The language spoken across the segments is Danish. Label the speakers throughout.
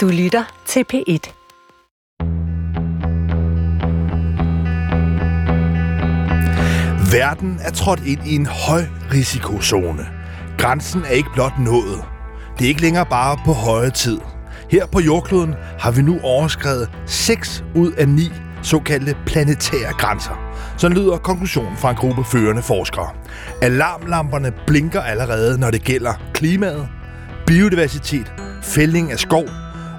Speaker 1: Du lytter til P1.
Speaker 2: Verden er trådt ind i en høj risikozone. Grænsen er ikke blot nået. Det er ikke længere bare på høje tid. Her på jordkloden har vi nu overskrevet 6 ud af 9 såkaldte planetære grænser. Så lyder konklusionen fra en gruppe førende forskere. Alarmlamperne blinker allerede, når det gælder klimaet, biodiversitet, fældning af skov,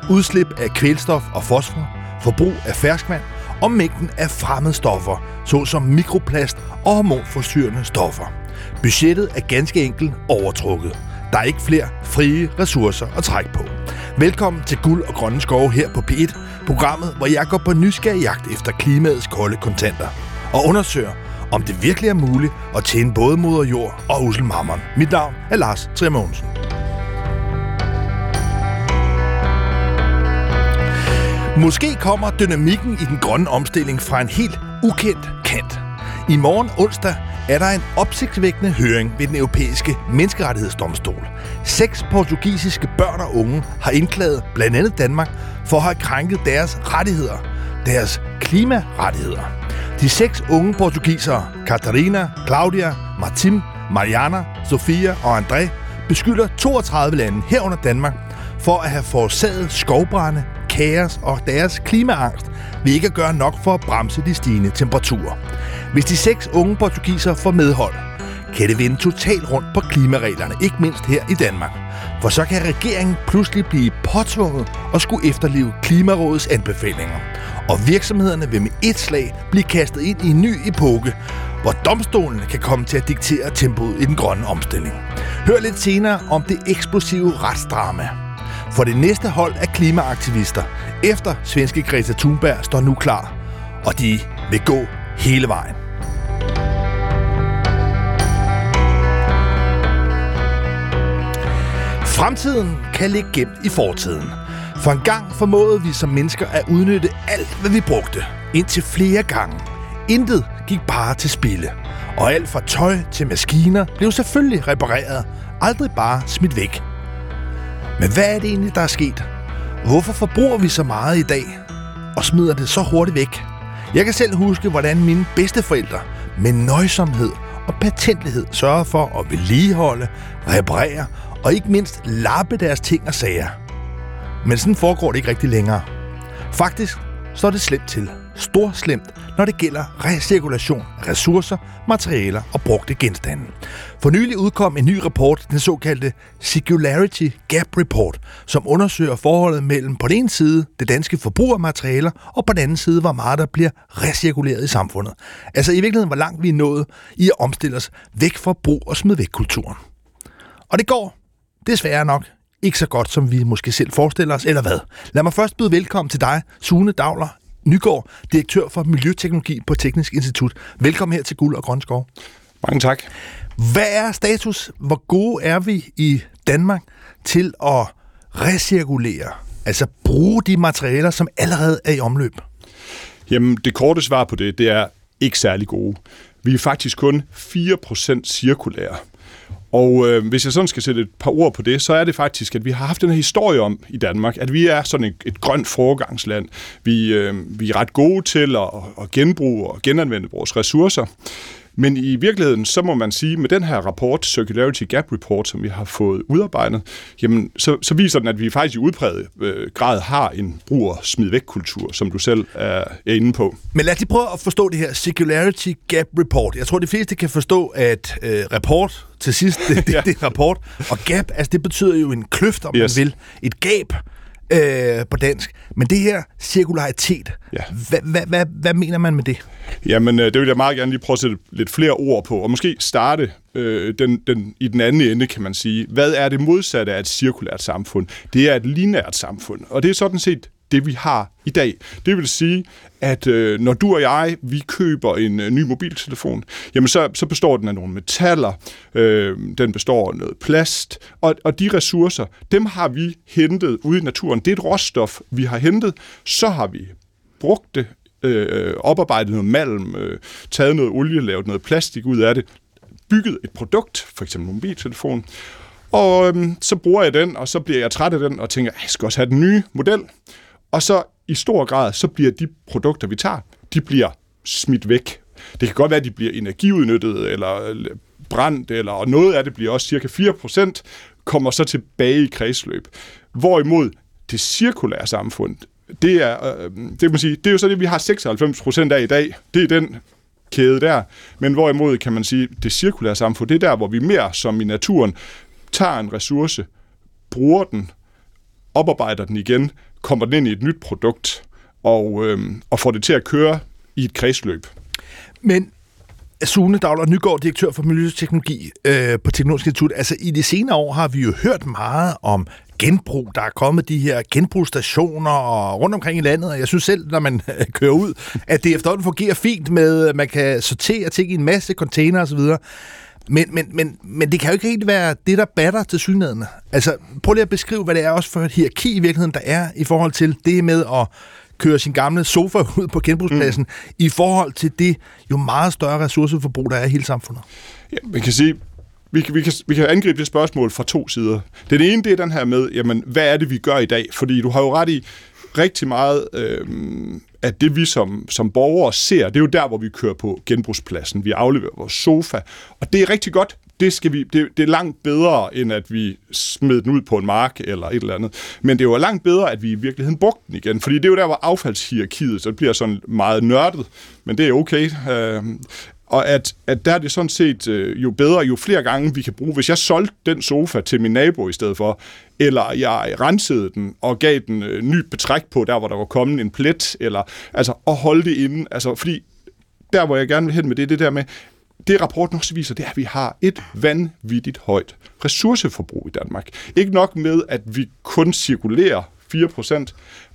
Speaker 2: udslip af kvælstof og fosfor, forbrug af ferskvand og mængden af fremmedstoffer, såsom mikroplast og hormonforstyrrende stoffer. Budgettet er ganske enkelt overtrukket. Der er ikke flere frie ressourcer at trække på. Velkommen til Guld og Grønne Skove her på P1, programmet, hvor jeg går på nysgerrig jagt efter klimaets kolde kontanter og undersøger, om det virkelig er muligt at tjene både moder jord og uselmammeren. Mit navn er Lars Trier Måske kommer dynamikken i den grønne omstilling fra en helt ukendt kant. I morgen onsdag er der en opsigtsvækkende høring ved den europæiske menneskerettighedsdomstol. Seks portugisiske børn og unge har indklaget blandt andet Danmark for at have krænket deres rettigheder, deres klimarettigheder. De seks unge portugisere, Catarina, Claudia, Martin, Mariana, Sofia og André, beskylder 32 lande herunder Danmark for at have forårsaget skovbrænde, kaos og deres klimaangst ved ikke at gøre nok for at bremse de stigende temperaturer. Hvis de seks unge portugiser får medhold, kan det vende totalt rundt på klimareglerne, ikke mindst her i Danmark. For så kan regeringen pludselig blive påtvunget og skulle efterleve Klimarådets anbefalinger. Og virksomhederne vil med et slag blive kastet ind i en ny epoke, hvor domstolene kan komme til at diktere tempoet i den grønne omstilling. Hør lidt senere om det eksplosive retsdrama. For det næste hold af klimaaktivister efter svenske Greta Thunberg står nu klar, og de vil gå hele vejen. Fremtiden kan ligge gemt i fortiden. For en gang formåede vi som mennesker at udnytte alt, hvad vi brugte. Indtil flere gange. Intet gik bare til spille. Og alt fra tøj til maskiner blev selvfølgelig repareret. Aldrig bare smidt væk. Men hvad er det egentlig, der er sket? Hvorfor forbruger vi så meget i dag? Og smider det så hurtigt væk? Jeg kan selv huske, hvordan mine bedsteforældre med nøjsomhed og patentlighed sørger for at vedligeholde, reparere og ikke mindst lappe deres ting og sager. Men sådan foregår det ikke rigtig længere. Faktisk står det slemt til storslemt, når det gælder recirkulation af ressourcer, materialer og brugte genstande. For nylig udkom en ny rapport, den såkaldte Circularity Gap Report, som undersøger forholdet mellem på den ene side det danske forbrug af materialer, og på den anden side, hvor meget der bliver recirkuleret i samfundet. Altså i virkeligheden, hvor langt vi er nået i at omstille os væk fra brug og smid væk kulturen. Og det går desværre nok ikke så godt, som vi måske selv forestiller os, eller hvad? Lad mig først byde velkommen til dig, Sune Dagler Nygaard, direktør for Miljøteknologi på Teknisk Institut. Velkommen her til Guld og Grøn Skov.
Speaker 3: Mange tak.
Speaker 2: Hvad er status? Hvor gode er vi i Danmark til at recirkulere, altså bruge de materialer, som allerede er i omløb?
Speaker 3: Jamen, det korte svar på det, det er ikke særlig gode. Vi er faktisk kun 4% cirkulære. Og øh, hvis jeg sådan skal sætte et par ord på det, så er det faktisk, at vi har haft den her historie om i Danmark, at vi er sådan et, et grønt foregangsland. Vi, øh, vi er ret gode til at, at genbruge og genanvende vores ressourcer. Men i virkeligheden, så må man sige, med den her rapport, Circularity Gap Report, som vi har fået udarbejdet, jamen, så, så viser den, at vi faktisk i udpræget øh, grad har en bruger smid væk kultur, som du selv er, er inde på.
Speaker 2: Men lad os lige prøve at forstå det her Circularity Gap Report. Jeg tror, de fleste kan forstå, at øh, rapport til sidst, det, det, ja. det er rapport, og gap, altså det betyder jo en kløft, om yes. man vil. Et gab øh, på dansk. Men det her cirkularitet, ja. hvad, hvad, hvad, hvad mener man med det?
Speaker 3: Jamen, øh, det vil jeg meget gerne lige prøve at sætte lidt flere ord på, og måske starte øh, den, den, i den anden ende, kan man sige. Hvad er det modsatte af et cirkulært samfund? Det er et linært samfund, og det er sådan set det, vi har i dag. Det vil sige, at øh, når du og jeg, vi køber en øh, ny mobiltelefon, jamen så, så består den af nogle metaller, øh, den består af noget plast, og, og de ressourcer, dem har vi hentet ude i naturen. Det er et råstof, vi har hentet, så har vi brugt det, øh, oparbejdet noget malm, øh, taget noget olie, lavet noget plastik ud af det, bygget et produkt, for eksempel en mobiltelefon, Og øhm, så bruger jeg den, og så bliver jeg træt af den, og tænker, ah, jeg skal også have den nye model. Og så i stor grad, så bliver de produkter, vi tager, de bliver smidt væk. Det kan godt være, at de bliver energiudnyttet, eller øh, brændt, eller, og noget af det bliver også cirka 4%, kommer så tilbage i kredsløb. Hvorimod det cirkulære samfund, det er, øh, det, man sige, det er jo så det, vi har 96% af i dag. Det er den kæde der. Men hvorimod kan man sige, det cirkulære samfund, det er der, hvor vi mere som i naturen tager en ressource, bruger den, oparbejder den igen, kommer den ind i et nyt produkt, og, øh, og får det til at køre i et kredsløb.
Speaker 2: Men Sune Dagler Nygaard, direktør for Miljøteknologi øh, på Teknologisk Institut. Altså, i de senere år har vi jo hørt meget om genbrug. Der er kommet de her genbrugsstationer og rundt omkring i landet, og jeg synes selv, når man øh, kører ud, at det efterhånden fungerer fint med, at man kan sortere ting i en masse container osv. Men, men, men, men det kan jo ikke helt være det, der batter til synligheden. Altså, prøv lige at beskrive, hvad det er også for et hierarki i virkeligheden, der er i forhold til det med at køre sin gamle sofa ud på genbrugspladsen, mm. i forhold til det jo meget større ressourceforbrug, der er i hele samfundet?
Speaker 3: Ja, man kan sige, vi kan, vi, kan, vi kan angribe det spørgsmål fra to sider. Den ene, det er den her med, jamen, hvad er det, vi gør i dag? Fordi du har jo ret i, rigtig meget øh, at det, vi som, som borgere ser, det er jo der, hvor vi kører på genbrugspladsen. Vi afleverer vores sofa, og det er rigtig godt det, skal vi, det, det er langt bedre, end at vi smed den ud på en mark eller et eller andet. Men det er jo langt bedre, at vi i virkeligheden brugte den igen, fordi det er jo der, hvor affaldshierarkiet, så det bliver sådan meget nørdet, men det er okay. Øh, og at, at der er det sådan set øh, jo bedre, jo flere gange vi kan bruge. Hvis jeg solgte den sofa til min nabo i stedet for, eller jeg rensede den og gav den øh, ny betræk på, der hvor der var kommet en plet, eller altså at holde det inde. Altså, fordi der, hvor jeg gerne vil hen med det, det der med, det rapporten også viser, det er, at vi har et vanvittigt højt ressourceforbrug i Danmark. Ikke nok med, at vi kun cirkulerer 4%.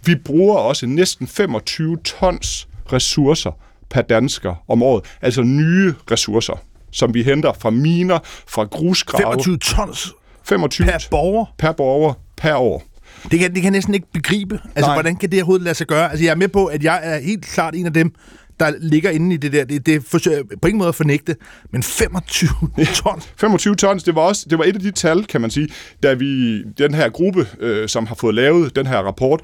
Speaker 3: Vi bruger også næsten 25 tons ressourcer per dansker om året. Altså nye ressourcer, som vi henter fra miner, fra grusgrave.
Speaker 2: 25 tons
Speaker 3: 25
Speaker 2: per borger?
Speaker 3: Per borger per år.
Speaker 2: Det kan, det kan jeg næsten ikke begribe. Altså, Nej. hvordan kan det overhovedet lade sig gøre? Altså, jeg er med på, at jeg er helt klart en af dem, der ligger inde i det der. Det, det forsøger jeg på ingen måde at fornægte, men 25 tons.
Speaker 3: 25 tons, det var også det var et af de tal, kan man sige, da vi, den her gruppe, øh, som har fået lavet den her rapport,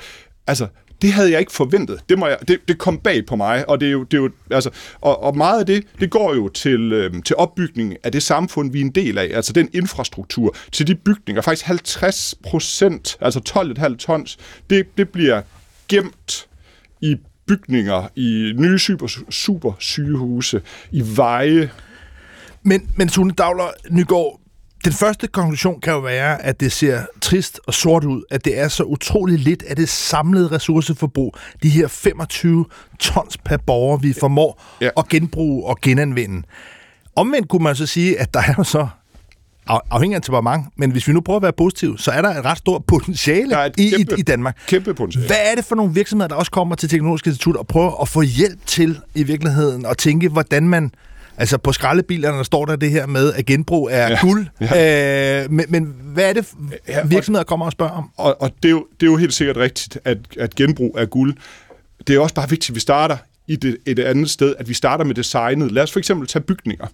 Speaker 3: altså, det havde jeg ikke forventet. Det, må jeg, det, det kom bag på mig, og det er jo, det er jo altså, og, og meget af det, det går jo til, øh, til opbygning af det samfund, vi er en del af, altså den infrastruktur, til de bygninger. Faktisk 50 procent, altså 12,5 tons, det, det bliver gemt i bygninger, i nye super, super sygehuse, i veje.
Speaker 2: Men, men Sune Dagler Nygaard, den første konklusion kan jo være, at det ser trist og sort ud, at det er så utroligt lidt af det samlede ressourceforbrug, de her 25 tons per borger, vi formår ja. at genbruge og genanvende. Omvendt kunne man så sige, at der er jo så afhængig af temperament, men hvis vi nu prøver at være positive, så er der et ret stort potentiale
Speaker 3: kæmpe,
Speaker 2: i, i Danmark.
Speaker 3: Kæmpe potentiale.
Speaker 2: Hvad er det for nogle virksomheder, der også kommer til Teknologisk Institut og prøver at få hjælp til i virkeligheden at tænke, hvordan man Altså på skraldebilerne der står der det her med, at genbrug er ja. guld. Ja. Øh, men, men hvad er det, virksomheder kommer og spørger om?
Speaker 3: Og, og det, er jo, det er jo helt sikkert rigtigt, at, at genbrug er guld. Det er også bare vigtigt, at vi starter i det, et andet sted, at vi starter med designet. Lad os for eksempel tage bygninger.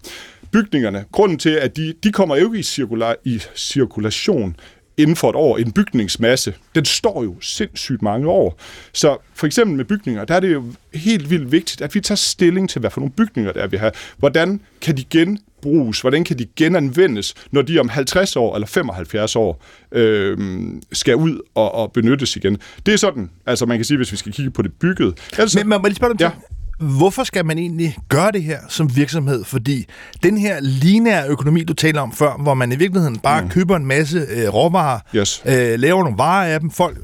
Speaker 3: Bygningerne, grunden til, at de, de kommer jo ikke i, cirkula, i cirkulation inden for et år. En bygningsmasse, den står jo sindssygt mange år. Så for eksempel med bygninger, der er det jo helt vildt vigtigt, at vi tager stilling til, hvad for nogle bygninger der er, vi har. Hvordan kan de genbruges? Hvordan kan de genanvendes, når de om 50 år eller 75 år øh, skal ud og, og benyttes igen? Det er sådan, altså man kan sige, hvis vi skal kigge på det bygget.
Speaker 2: Altså, men, men må lige spørge dig ja. Hvorfor skal man egentlig gøre det her som virksomhed? Fordi den her lineære økonomi, du taler om før, hvor man i virkeligheden bare mm. køber en masse øh, råvarer,
Speaker 3: yes.
Speaker 2: øh, laver nogle varer af dem, folk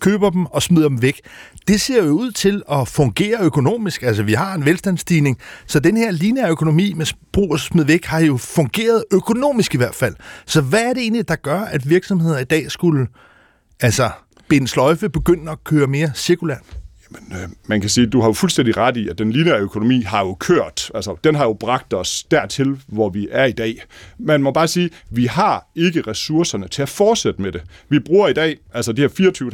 Speaker 2: køber dem og smider dem væk. Det ser jo ud til at fungere økonomisk. Altså, vi har en velstandsstigning, så den her lineære økonomi med brug og smid væk har jo fungeret økonomisk i hvert fald. Så hvad er det egentlig, der gør, at virksomheder i dag skulle altså, binde sløjfe, begynde at køre mere cirkulært?
Speaker 3: Men øh, man kan sige, du har jo fuldstændig ret i, at den lineære økonomi har jo kørt. Altså, den har jo bragt os dertil, hvor vi er i dag. Man må bare sige, vi har ikke ressourcerne til at fortsætte med det. Vi bruger i dag, altså de her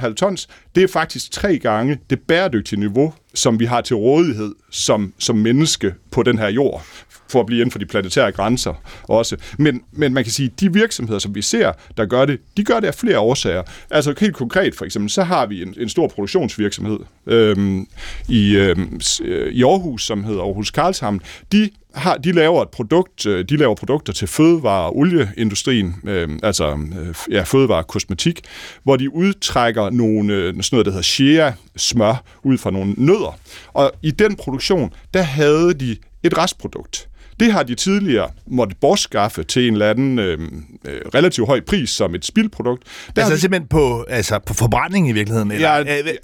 Speaker 3: 24,5 tons, det er faktisk tre gange det bæredygtige niveau, som vi har til rådighed som, som menneske på den her jord for at blive inden for de planetære grænser også. Men, men man kan sige, at de virksomheder, som vi ser, der gør det, de gør det af flere årsager. Altså helt konkret for eksempel, så har vi en, en stor produktionsvirksomhed øhm, i, øhm, øh, i Aarhus, som hedder Aarhus Karlshamn. De har, de laver et produkt, øh, de laver produkter til fødevare- og olieindustrien, øh, altså øh, ja, fødevare og kosmetik, hvor de udtrækker nogle, øh, sådan noget, der hedder shea smør ud fra nogle nødder. Og i den produktion, der havde de et restprodukt. Det har de tidligere måtte bortskaffe til en eller anden øh, øh, relativt høj pris som et spildprodukt.
Speaker 2: Der altså vi... simpelthen på, altså på forbrænding i virkeligheden?
Speaker 3: Eller? Ja,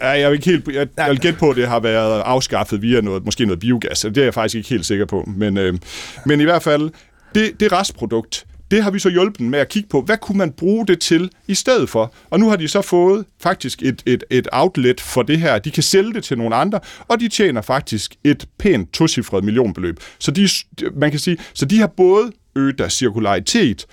Speaker 3: jeg, jeg, ikke helt, jeg, jeg vil gætte på, at det har været afskaffet via noget, måske noget biogas. Det er jeg faktisk ikke helt sikker på. Men, øh, men i hvert fald, det, det restprodukt, det har vi så hjulpet med at kigge på, hvad kunne man bruge det til i stedet for? Og nu har de så fået faktisk et, et, et outlet for det her. De kan sælge det til nogle andre, og de tjener faktisk et pænt tocifret millionbeløb. Så de, man kan sige, så de har både øget deres cirkularitet,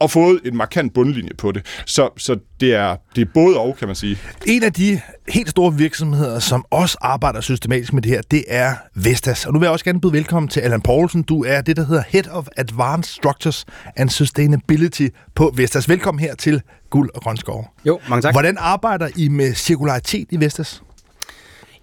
Speaker 3: og fået en markant bundlinje på det. Så, så det, er, det er både og, kan man sige.
Speaker 2: En af de helt store virksomheder, som også arbejder systematisk med det her, det er Vestas. Og nu vil jeg også gerne byde velkommen til Allan Poulsen. Du er det, der hedder Head of Advanced Structures and Sustainability på Vestas. Velkommen her til Guld og Grønskov.
Speaker 1: Jo, mange tak.
Speaker 2: Hvordan arbejder I med cirkularitet i Vestas?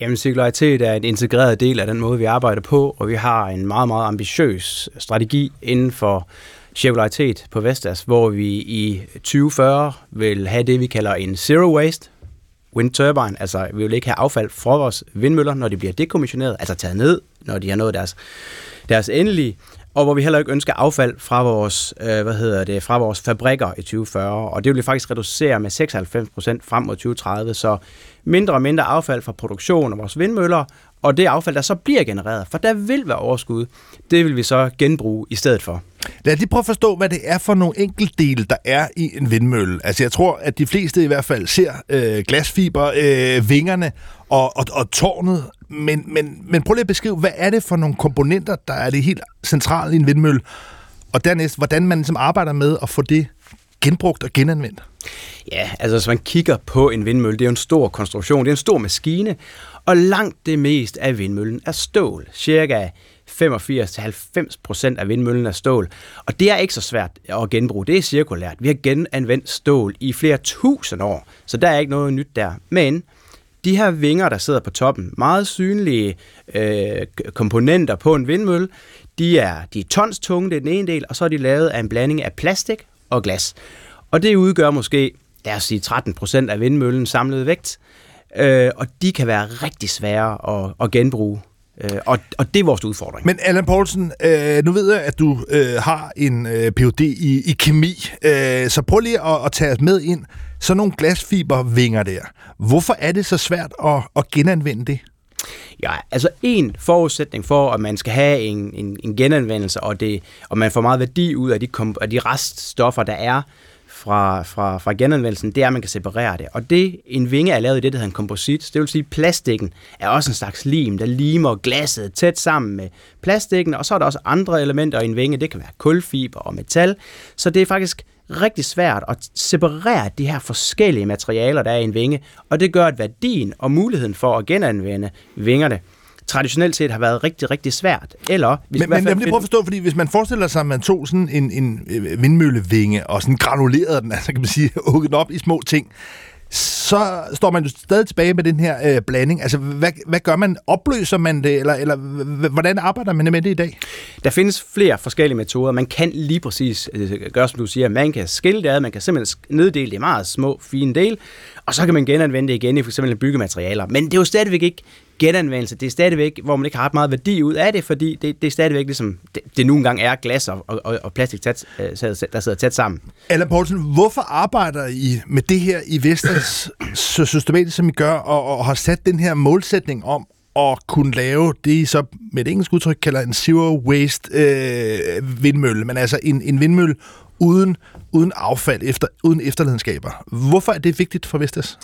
Speaker 1: Jamen, cirkularitet er en integreret del af den måde, vi arbejder på, og vi har en meget, meget ambitiøs strategi inden for cirkularitet på Vestas, hvor vi i 2040 vil have det, vi kalder en zero waste wind turbine. Altså, vi vil ikke have affald fra vores vindmøller, når de bliver dekommissioneret, altså taget ned, når de har nået deres, deres endelige og hvor vi heller ikke ønsker affald fra vores, øh, hvad hedder det, fra vores fabrikker i 2040, og det vil vi faktisk reducere med 96 procent frem mod 2030, så mindre og mindre affald fra produktion af vores vindmøller, og det affald, der så bliver genereret, for der vil være overskud, det vil vi så genbruge i stedet for.
Speaker 2: Lad os lige prøve at forstå, hvad det er for nogle enkeltdele, der er i en vindmølle. Altså jeg tror, at de fleste i hvert fald ser øh, glasfiber, øh, vingerne og, og, og tårnet. Men, men, men prøv lige at beskrive, hvad er det for nogle komponenter, der er det helt centrale i en vindmølle? Og dernæst, hvordan man ligesom arbejder med at få det genbrugt og genanvendt?
Speaker 1: Ja, altså hvis man kigger på en vindmølle, det er jo en stor konstruktion, det er en stor maskine, og langt det mest af vindmøllen er stål. Cirka 85-90% af vindmøllen er stål. Og det er ikke så svært at genbruge. Det er cirkulært. Vi har genanvendt stål i flere tusind år, så der er ikke noget nyt der. Men de her vinger, der sidder på toppen, meget synlige øh, komponenter på en vindmølle, de er, de er tons tunge, det er den ene del, og så er de lavet af en blanding af plastik og glas. Og det udgør måske, lad os sige, 13% af vindmøllens samlede vægt, øh, og de kan være rigtig svære at, at genbruge. Øh, og, og det er vores udfordring.
Speaker 2: Men Allan Poulsen, øh, nu ved jeg, at du øh, har en øh, Ph.D. i, i kemi, øh, så prøv lige at, at tage os med ind. Så nogle glasfibervinger der. Hvorfor er det så svært at, at genanvende det?
Speaker 1: Ja, altså en forudsætning for, at man skal have en, en, en genanvendelse, og, det, og man får meget værdi ud af de, af de reststoffer, der er fra, fra, fra genanvendelsen, det er, at man kan separere det. Og det, en vinge er lavet i det, der hedder en komposit. Det vil sige, at plastikken er også en slags lim, der limer glasset tæt sammen med plastikken, og så er der også andre elementer i en vinge. Det kan være kulfiber og metal. Så det er faktisk rigtig svært at separere de her forskellige materialer, der er i en vinge, og det gør, at værdien og muligheden for at genanvende vingerne traditionelt set har været rigtig, rigtig svært. Eller,
Speaker 2: hvis men, men lad mig prøve at forstå, fordi hvis man forestiller sig, at man tog sådan en, en vindmøllevinge og sådan granulerede den, altså kan man sige, hugget den op i små ting, så står man jo stadig tilbage med den her øh, blanding. Altså, hvad, hvad gør man? Opløser man det, eller, eller hvordan arbejder man med det i dag?
Speaker 1: Der findes flere forskellige metoder. Man kan lige præcis øh, gøre, som du siger. Man kan skille det ad, man kan simpelthen neddele det i meget små, fine dele, og så kan man genanvende det igen i f.eks. byggematerialer. Men det er jo stadigvæk ikke genanvendelse. Det er stadigvæk, hvor man ikke har ret meget værdi ud af det, fordi det, det er stadigvæk ligesom, det, det nogle gange er glas og, og, og plastik, tæt, øh, der sidder tæt sammen.
Speaker 2: Allan Poulsen, hvorfor arbejder I med det her i Vestas så systematisk, som I gør, og, og har sat den her målsætning om at kunne lave det, I så med et engelsk udtryk kalder en zero waste øh, vindmølle, men altså en, en vindmølle uden, uden affald, efter, uden efterladenskaber. Hvorfor er det vigtigt for Vestas?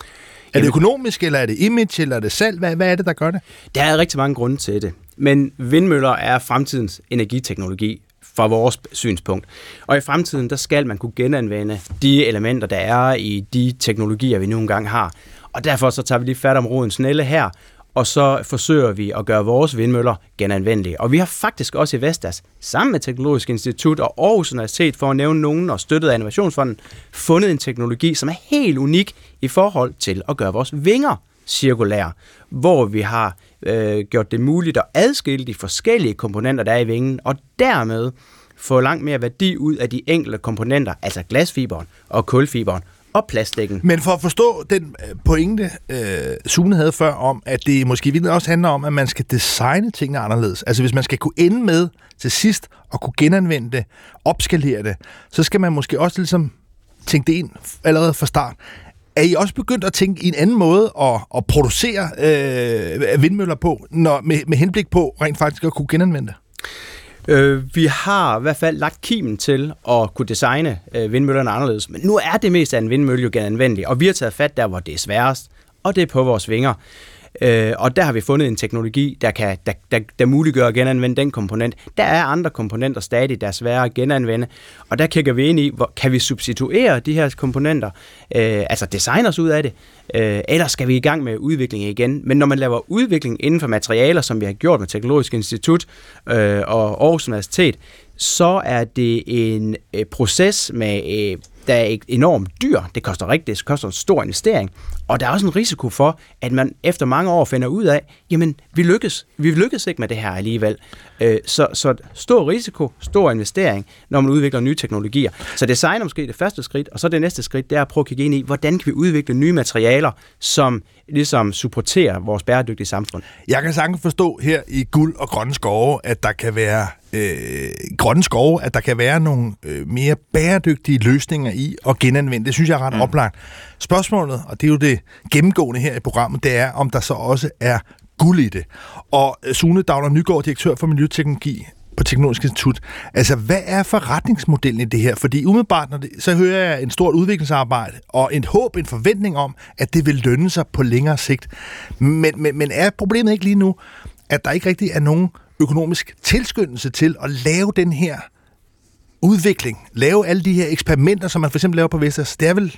Speaker 2: Er det økonomisk, eller er det image, eller er det salg? Hvad, hvad er det, der gør det?
Speaker 1: Der er rigtig mange grunde til det. Men vindmøller er fremtidens energiteknologi fra vores synspunkt. Og i fremtiden, der skal man kunne genanvende de elementer, der er i de teknologier, vi nu engang har. Og derfor så tager vi lige fat om roden snelle her og så forsøger vi at gøre vores vindmøller genanvendelige. Og vi har faktisk også i Vestas, sammen med Teknologisk Institut og Aarhus Universitet, for at nævne nogen og støttet af Innovationsfonden, fundet en teknologi, som er helt unik i forhold til at gøre vores vinger cirkulære, hvor vi har øh, gjort det muligt at adskille de forskellige komponenter, der er i vingen, og dermed få langt mere værdi ud af de enkelte komponenter, altså glasfiberen og kulfiberen, og plastikken.
Speaker 2: Men for at forstå den øh, pointe, øh, Sune havde før om, at det måske virkelig også handler om, at man skal designe tingene anderledes. Altså hvis man skal kunne ende med til sidst at kunne genanvende det, opskalere det, så skal man måske også ligesom tænke det ind allerede fra start. Er I også begyndt at tænke i en anden måde at, at producere øh, vindmøller på, når, med, med henblik på rent faktisk at kunne genanvende det?
Speaker 1: Øh, vi har i hvert fald lagt kimen til at kunne designe øh, vindmøllerne anderledes, men nu er det mest af en vindmølle jo genanvendelig, og vi har taget fat der, hvor det er sværest, og det er på vores vinger. Øh, og der har vi fundet en teknologi, der, kan, der, der, der muliggør at genanvende den komponent. Der er andre komponenter stadig, der er svære at genanvende, og der kigger vi ind i, hvor, kan vi substituere de her komponenter, øh, altså designe os ud af det, øh, eller skal vi i gang med udvikling igen? Men når man laver udvikling inden for materialer, som vi har gjort med Teknologisk Institut øh, og Aarhus Universitet, så er det en øh, proces med øh, der er enormt dyr. Det koster rigtigt, det koster en stor investering. Og der er også en risiko for, at man efter mange år finder ud af, jamen, vi lykkes. Vi lykkes ikke med det her alligevel. Øh, så, så stor risiko, stor investering, når man udvikler nye teknologier. Så design er måske det første skridt, og så det næste skridt, det er at prøve at kigge ind i, hvordan kan vi udvikle nye materialer, som ligesom supporterer vores bæredygtige samfund.
Speaker 2: Jeg kan sagtens forstå her i guld og grønne skove, at der kan være øh, grønne skove, at der kan være nogle øh, mere bæredygtige løsninger i at genanvende. Det synes jeg er ret mm. oplagt. Spørgsmålet, og det er jo det gennemgående her i programmet, det er, om der så også er guld i det. Og øh, Sune Dagner Nygaard, direktør for Miljøteknologi på Teknologisk Institut. Altså, hvad er forretningsmodellen i det her? Fordi umiddelbart, når det, så hører jeg en stort udviklingsarbejde og en håb, en forventning om, at det vil lønne sig på længere sigt. Men, men, men er problemet ikke lige nu, at der ikke rigtig er nogen økonomisk tilskyndelse til at lave den her udvikling, lave alle de her eksperimenter, som man for eksempel laver på Vestas, det er vel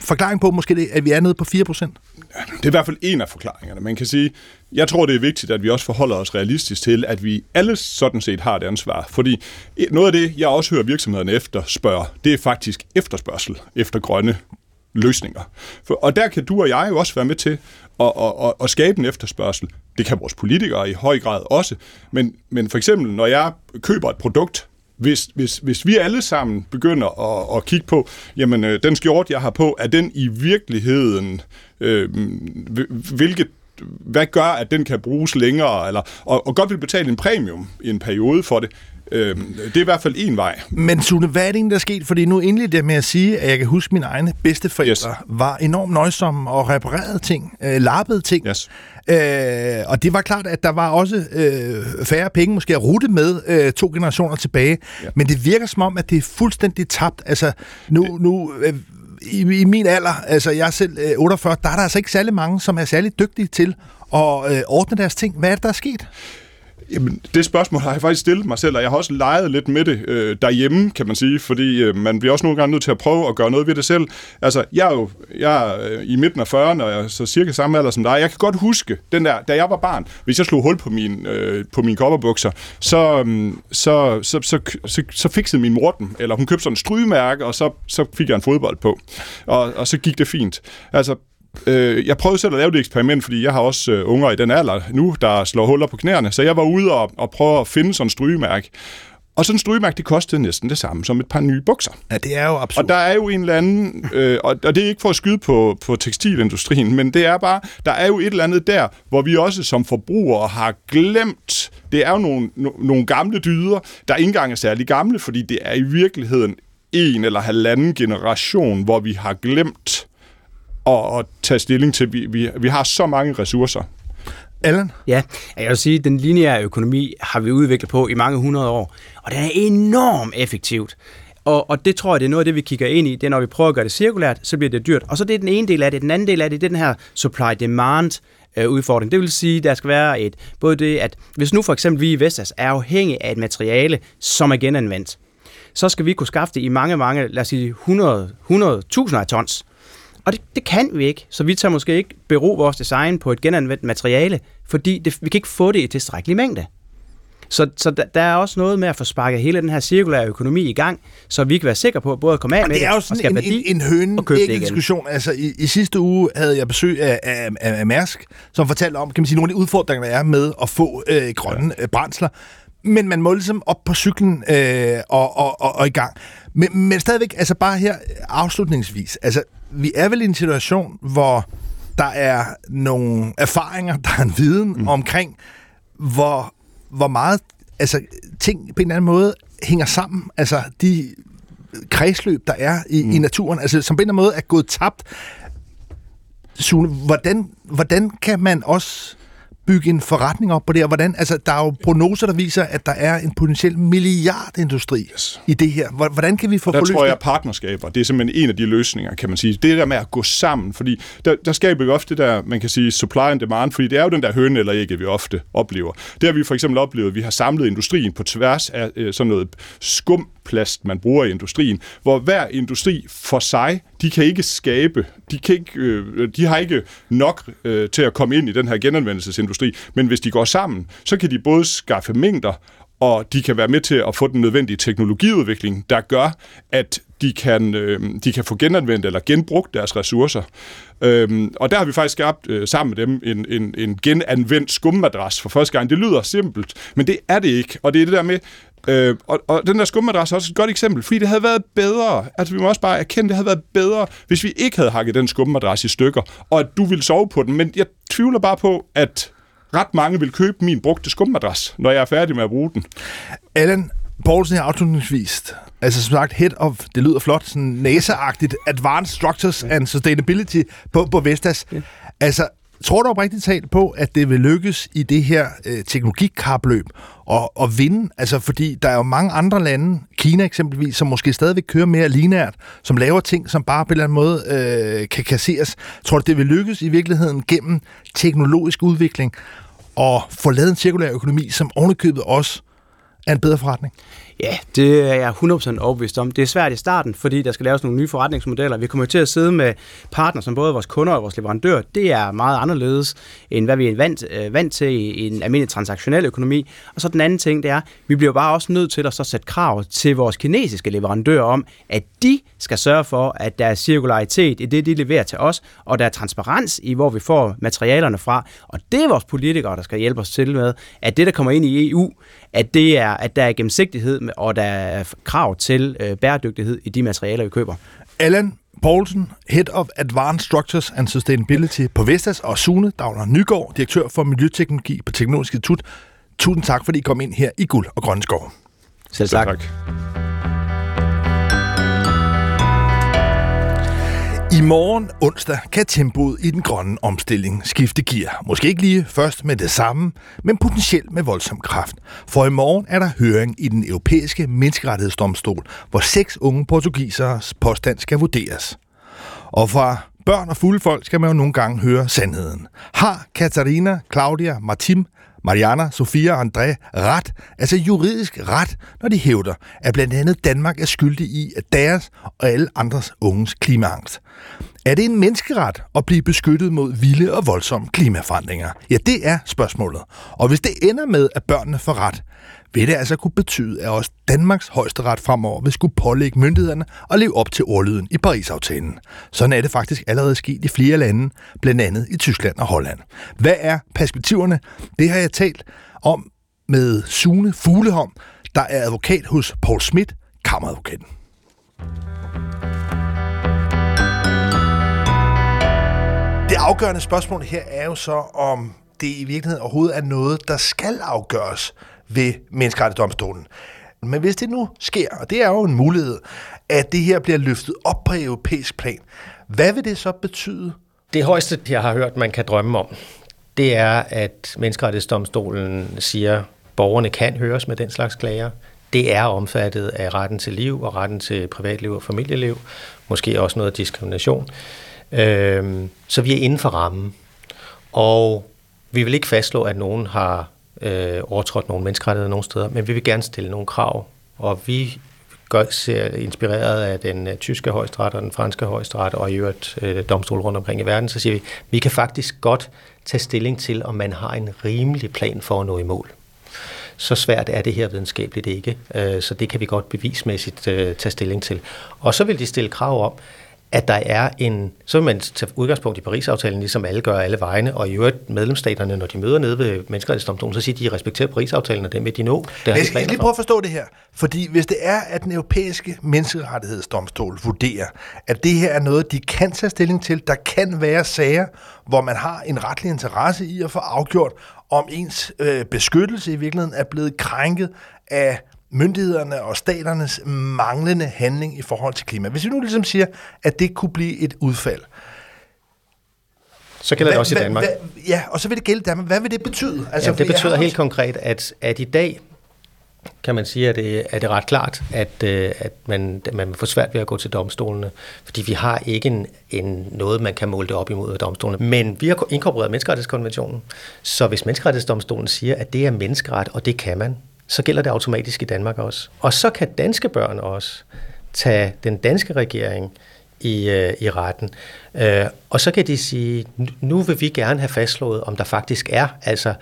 Speaker 2: forklaring på måske, det, at vi er nede på 4%? Det
Speaker 3: er i hvert fald en af forklaringerne. Man kan sige, jeg tror, det er vigtigt, at vi også forholder os realistisk til, at vi alle sådan set har et ansvar. Fordi noget af det, jeg også hører virksomhederne efter spørger, det er faktisk efterspørgsel efter grønne løsninger. For, og der kan du og jeg jo også være med til at, at, at, at skabe en efterspørgsel. Det kan vores politikere i høj grad også. Men, men for eksempel, når jeg køber et produkt, hvis, hvis, hvis vi alle sammen begynder at, at kigge på, jamen øh, den skjort, jeg har på, er den i virkeligheden, øh, hvilket hvad gør, at den kan bruges længere, eller, og, og godt vil betale en premium i en periode for det, Øh, det er i hvert fald en vej.
Speaker 2: Men Sune, hvad er det egentlig, der er sket? Fordi nu endelig det med at sige, at jeg kan huske, at mine egne bedsteforældre yes. var enormt nøjsomme og reparerede ting, øh, lappede ting.
Speaker 3: Yes.
Speaker 2: Øh, og det var klart, at der var også øh, færre penge måske at rute med øh, to generationer tilbage. Ja. Men det virker som om, at det er fuldstændig tabt. Altså, nu, nu øh, i, i min alder, altså jeg er selv øh, 48, der er der altså ikke særlig mange, som er særlig dygtige til at øh, ordne deres ting. Hvad er det, der er sket?
Speaker 3: Jamen, det spørgsmål har jeg faktisk stillet mig selv, og jeg har også leget lidt med det øh, derhjemme, kan man sige, fordi øh, man bliver også nogle gange nødt til at prøve at gøre noget ved det selv. Altså, jeg er jo jeg er, øh, i midten af 40'erne, og jeg er så cirka samme alder som dig. Jeg kan godt huske, den der, da jeg var barn, hvis jeg slog hul på, min, øh, på mine kopperbukser, så, øh, så, så, så, så, så fikset min mor den, eller hun købte sådan en strygemærke, og så, så fik jeg en fodbold på, og, og så gik det fint. Altså, Øh, jeg prøvede selv at lave det eksperiment, fordi jeg har også øh, unger i den alder nu, der slår huller på knæerne, så jeg var ude og, og prøve at finde sådan en strygemærke. Og sådan en strygemærke, det kostede næsten det samme som et par nye bukser.
Speaker 2: Ja, det er jo absurd.
Speaker 3: Og der er jo en eller anden, øh, og, og det er ikke for at skyde på, på tekstilindustrien, men det er bare, der er jo et eller andet der, hvor vi også som forbrugere har glemt, det er jo nogle, no, nogle gamle dyder, der ikke engang er særlig gamle, fordi det er i virkeligheden en eller halvanden generation, hvor vi har glemt, at, at tage stilling til. Vi, vi, vi har så mange ressourcer.
Speaker 2: Allan?
Speaker 1: Ja, jeg vil sige, at den lineære økonomi har vi udviklet på i mange hundrede år, og den er enormt effektivt. Og, og det tror jeg, det er noget af det, vi kigger ind i. Det er, når vi prøver at gøre det cirkulært, så bliver det dyrt. Og så det er den ene del af det. Den anden del af det, det er den her supply-demand udfordring. Det vil sige, at der skal være et, både det, at hvis nu for eksempel vi i Vestas er afhængige af et materiale, som er genanvendt, så skal vi kunne skaffe det i mange, mange, lad os sige 100, 100 tusinder af tons. Og det, det kan vi ikke, så vi tager måske ikke bero vores design på et genanvendt materiale, fordi det, vi kan ikke få det i tilstrækkelig mængde. Så, så der, der er også noget med at få sparket hele den her cirkulære økonomi i gang, så vi kan være sikre på både at komme af med
Speaker 2: det. er jo sådan en,
Speaker 1: værdi,
Speaker 2: en, en høne ikke diskussion. Altså, i, i sidste uge havde jeg besøg af, af, af Mærsk, som fortalte om kan man sige, nogle af de udfordringer, der er med at få øh, grønne ja. brændsler. Men man må ligesom op på cyklen øh, og, og, og, og i gang. Men, men stadigvæk, altså bare her afslutningsvis, altså vi er vel i en situation, hvor der er nogle erfaringer, der er en viden mm. omkring, hvor, hvor meget altså, ting på en eller anden måde hænger sammen. Altså de kredsløb, der er i, mm. i naturen, altså som på en eller anden måde er gået tabt. Sune, hvordan, hvordan kan man også bygge en forretning op på det, og hvordan, altså, der er jo prognoser, der viser, at der er en potentiel milliardindustri yes. i det her. Hvordan kan vi få
Speaker 3: Der tror jeg, partnerskaber, det er simpelthen en af de løsninger, kan man sige. Det der med at gå sammen, fordi der, der skaber vi ofte det der, man kan sige, supply and demand, fordi det er jo den der høne eller ikke, vi ofte oplever. Det har vi for eksempel oplevet, at vi har samlet industrien på tværs af øh, sådan noget skum plast, man bruger i industrien, hvor hver industri for sig, de kan ikke skabe, de, kan ikke, øh, de har ikke nok øh, til at komme ind i den her genanvendelsesindustri, men hvis de går sammen, så kan de både skaffe mængder, og de kan være med til at få den nødvendige teknologiudvikling, der gør, at de kan, øh, de kan få genanvendt eller genbrugt deres ressourcer. Øhm, og der har vi faktisk skabt øh, sammen med dem en, en, en genanvendt skummadras for første gang. Det lyder simpelt, men det er det ikke. Og det er det der med, Øh, og, og den der skummadras er også et godt eksempel, fordi det havde været bedre, altså vi må også bare erkende, det havde været bedre, hvis vi ikke havde hakket den skummadras i stykker, og at du ville sove på den, men jeg tvivler bare på, at ret mange vil købe min brugte skummadras, når jeg er færdig med at bruge den.
Speaker 2: Allen, Poulsen er afslutningsvis. Altså som sagt, head of, det lyder flot, sådan NASA-agtigt, Advanced Structures and Sustainability på, på Vestas. Ja. Altså, Tror du oprigtigt talt på, at det vil lykkes i det her øh, teknologikapløb at, at vinde? Altså, fordi der er jo mange andre lande, Kina eksempelvis, som måske stadigvæk kører mere linært, som laver ting, som bare på en eller anden måde øh, kan kasseres. Tror du, det vil lykkes i virkeligheden gennem teknologisk udvikling og få lavet en cirkulær økonomi, som ovenikøbet også er en bedre forretning?
Speaker 1: Ja, det er jeg 100% overbevist om. Det er svært i starten, fordi der skal laves nogle nye forretningsmodeller. Vi kommer til at sidde med partner som både vores kunder og vores leverandør. Det er meget anderledes, end hvad vi er vant, øh, vant til i en almindelig transaktionel økonomi. Og så den anden ting, det er, vi bliver bare også nødt til at så sætte krav til vores kinesiske leverandører om, at de skal sørge for, at der er cirkularitet i det, de leverer til os, og der er transparens i, hvor vi får materialerne fra. Og det er vores politikere, der skal hjælpe os til med, at det, der kommer ind i EU, at, det er, at der er gennemsigtighed, og der er krav til øh, bæredygtighed i de materialer, vi køber.
Speaker 2: Allan Poulsen, Head of Advanced Structures and Sustainability på Vestas, og Sune Dagner Nygaard, direktør for Miljøteknologi på Teknologisk Institut. Tusind tak, fordi I kom ind her i Guld og Grønne Skov.
Speaker 1: Selv tak. Selv tak.
Speaker 2: I morgen onsdag kan tempoet i den grønne omstilling skifte gear. Måske ikke lige først med det samme, men potentielt med voldsom kraft. For i morgen er der høring i den europæiske menneskerettighedsdomstol, hvor seks unge portugiseres påstand skal vurderes. Og fra børn og fulde folk skal man jo nogle gange høre sandheden. Har Katarina, Claudia, Martim Mariana, Sofia og André ret, altså juridisk ret, når de hævder, at blandt andet Danmark er skyldig i, at deres og alle andres unges klimaangst. Er det en menneskeret at blive beskyttet mod vilde og voldsomme klimaforandringer? Ja, det er spørgsmålet. Og hvis det ender med, at børnene får ret, vil det altså kunne betyde, at også Danmarks højesteret fremover vil skulle pålægge myndighederne at leve op til ordlyden i Paris-aftalen. Sådan er det faktisk allerede sket i flere lande, blandt andet i Tyskland og Holland. Hvad er perspektiverne? Det har jeg talt om med Sune Fuglehom, der er advokat hos Paul Schmidt, kammeradvokaten. Det afgørende spørgsmål her er jo så, om det i virkeligheden overhovedet er noget, der skal afgøres ved menneskerettighedsdomstolen. Men hvis det nu sker, og det er jo en mulighed, at det her bliver løftet op på europæisk plan, hvad vil det så betyde?
Speaker 4: Det højeste, jeg har hørt, man kan drømme om, det er, at menneskerettighedsdomstolen siger, at borgerne kan høres med den slags klager. Det er omfattet af retten til liv og retten til privatliv og familieliv. Måske også noget diskrimination. Øhm, så vi er inden for rammen. Og vi vil ikke fastslå, at nogen har øh, overtrådt nogle menneskerettigheder nogle steder, men vi vil gerne stille nogle krav, og vi gør, ser inspireret af den uh, tyske højstret og den franske højstret og i øvrigt øh, domstol rundt omkring i verden, så siger vi, vi kan faktisk godt tage stilling til, om man har en rimelig plan for at nå i mål. Så svært er det her videnskabeligt ikke, uh, så det kan vi godt bevismæssigt uh, tage stilling til. Og så vil de stille krav om, at der er en, så vil man tage udgangspunkt i Paris-aftalen, ligesom alle gør alle vegne, og i øvrigt medlemsstaterne, når de møder nede ved menneskerettighedsdomstolen, så siger de, at de respekterer Paris-aftalen, og den vil de nå.
Speaker 2: Det jeg skal lige prøve at forstå det her, fordi hvis det er, at den europæiske menneskerettighedsdomstol vurderer, at det her er noget, de kan tage stilling til, der kan være sager, hvor man har en retlig interesse i at få afgjort, om ens øh, beskyttelse i virkeligheden er blevet krænket af myndighederne og staternes manglende handling i forhold til klima. Hvis vi nu ligesom siger, at det kunne blive et udfald,
Speaker 4: så gælder det også i Danmark.
Speaker 2: Hva, ja, og så vil det gælde Danmark. Hvad vil det betyde?
Speaker 4: Altså, ja, det betyder helt konkret, at, at i dag kan man sige, at det, er det ret klart, at, øh, at man, man får svært ved at gå til domstolene, fordi vi har ikke en, en noget, man kan måle det op imod af domstolene. Men vi har inkorporeret menneskerettighedskonventionen, så hvis menneskerettighedsdomstolen siger, at det er menneskeret, og det kan man, så gælder det automatisk i Danmark også. Og så kan danske børn også tage den danske regering i, øh, i retten. Øh, og så kan de sige, nu vil vi gerne have fastslået, om der faktisk er, altså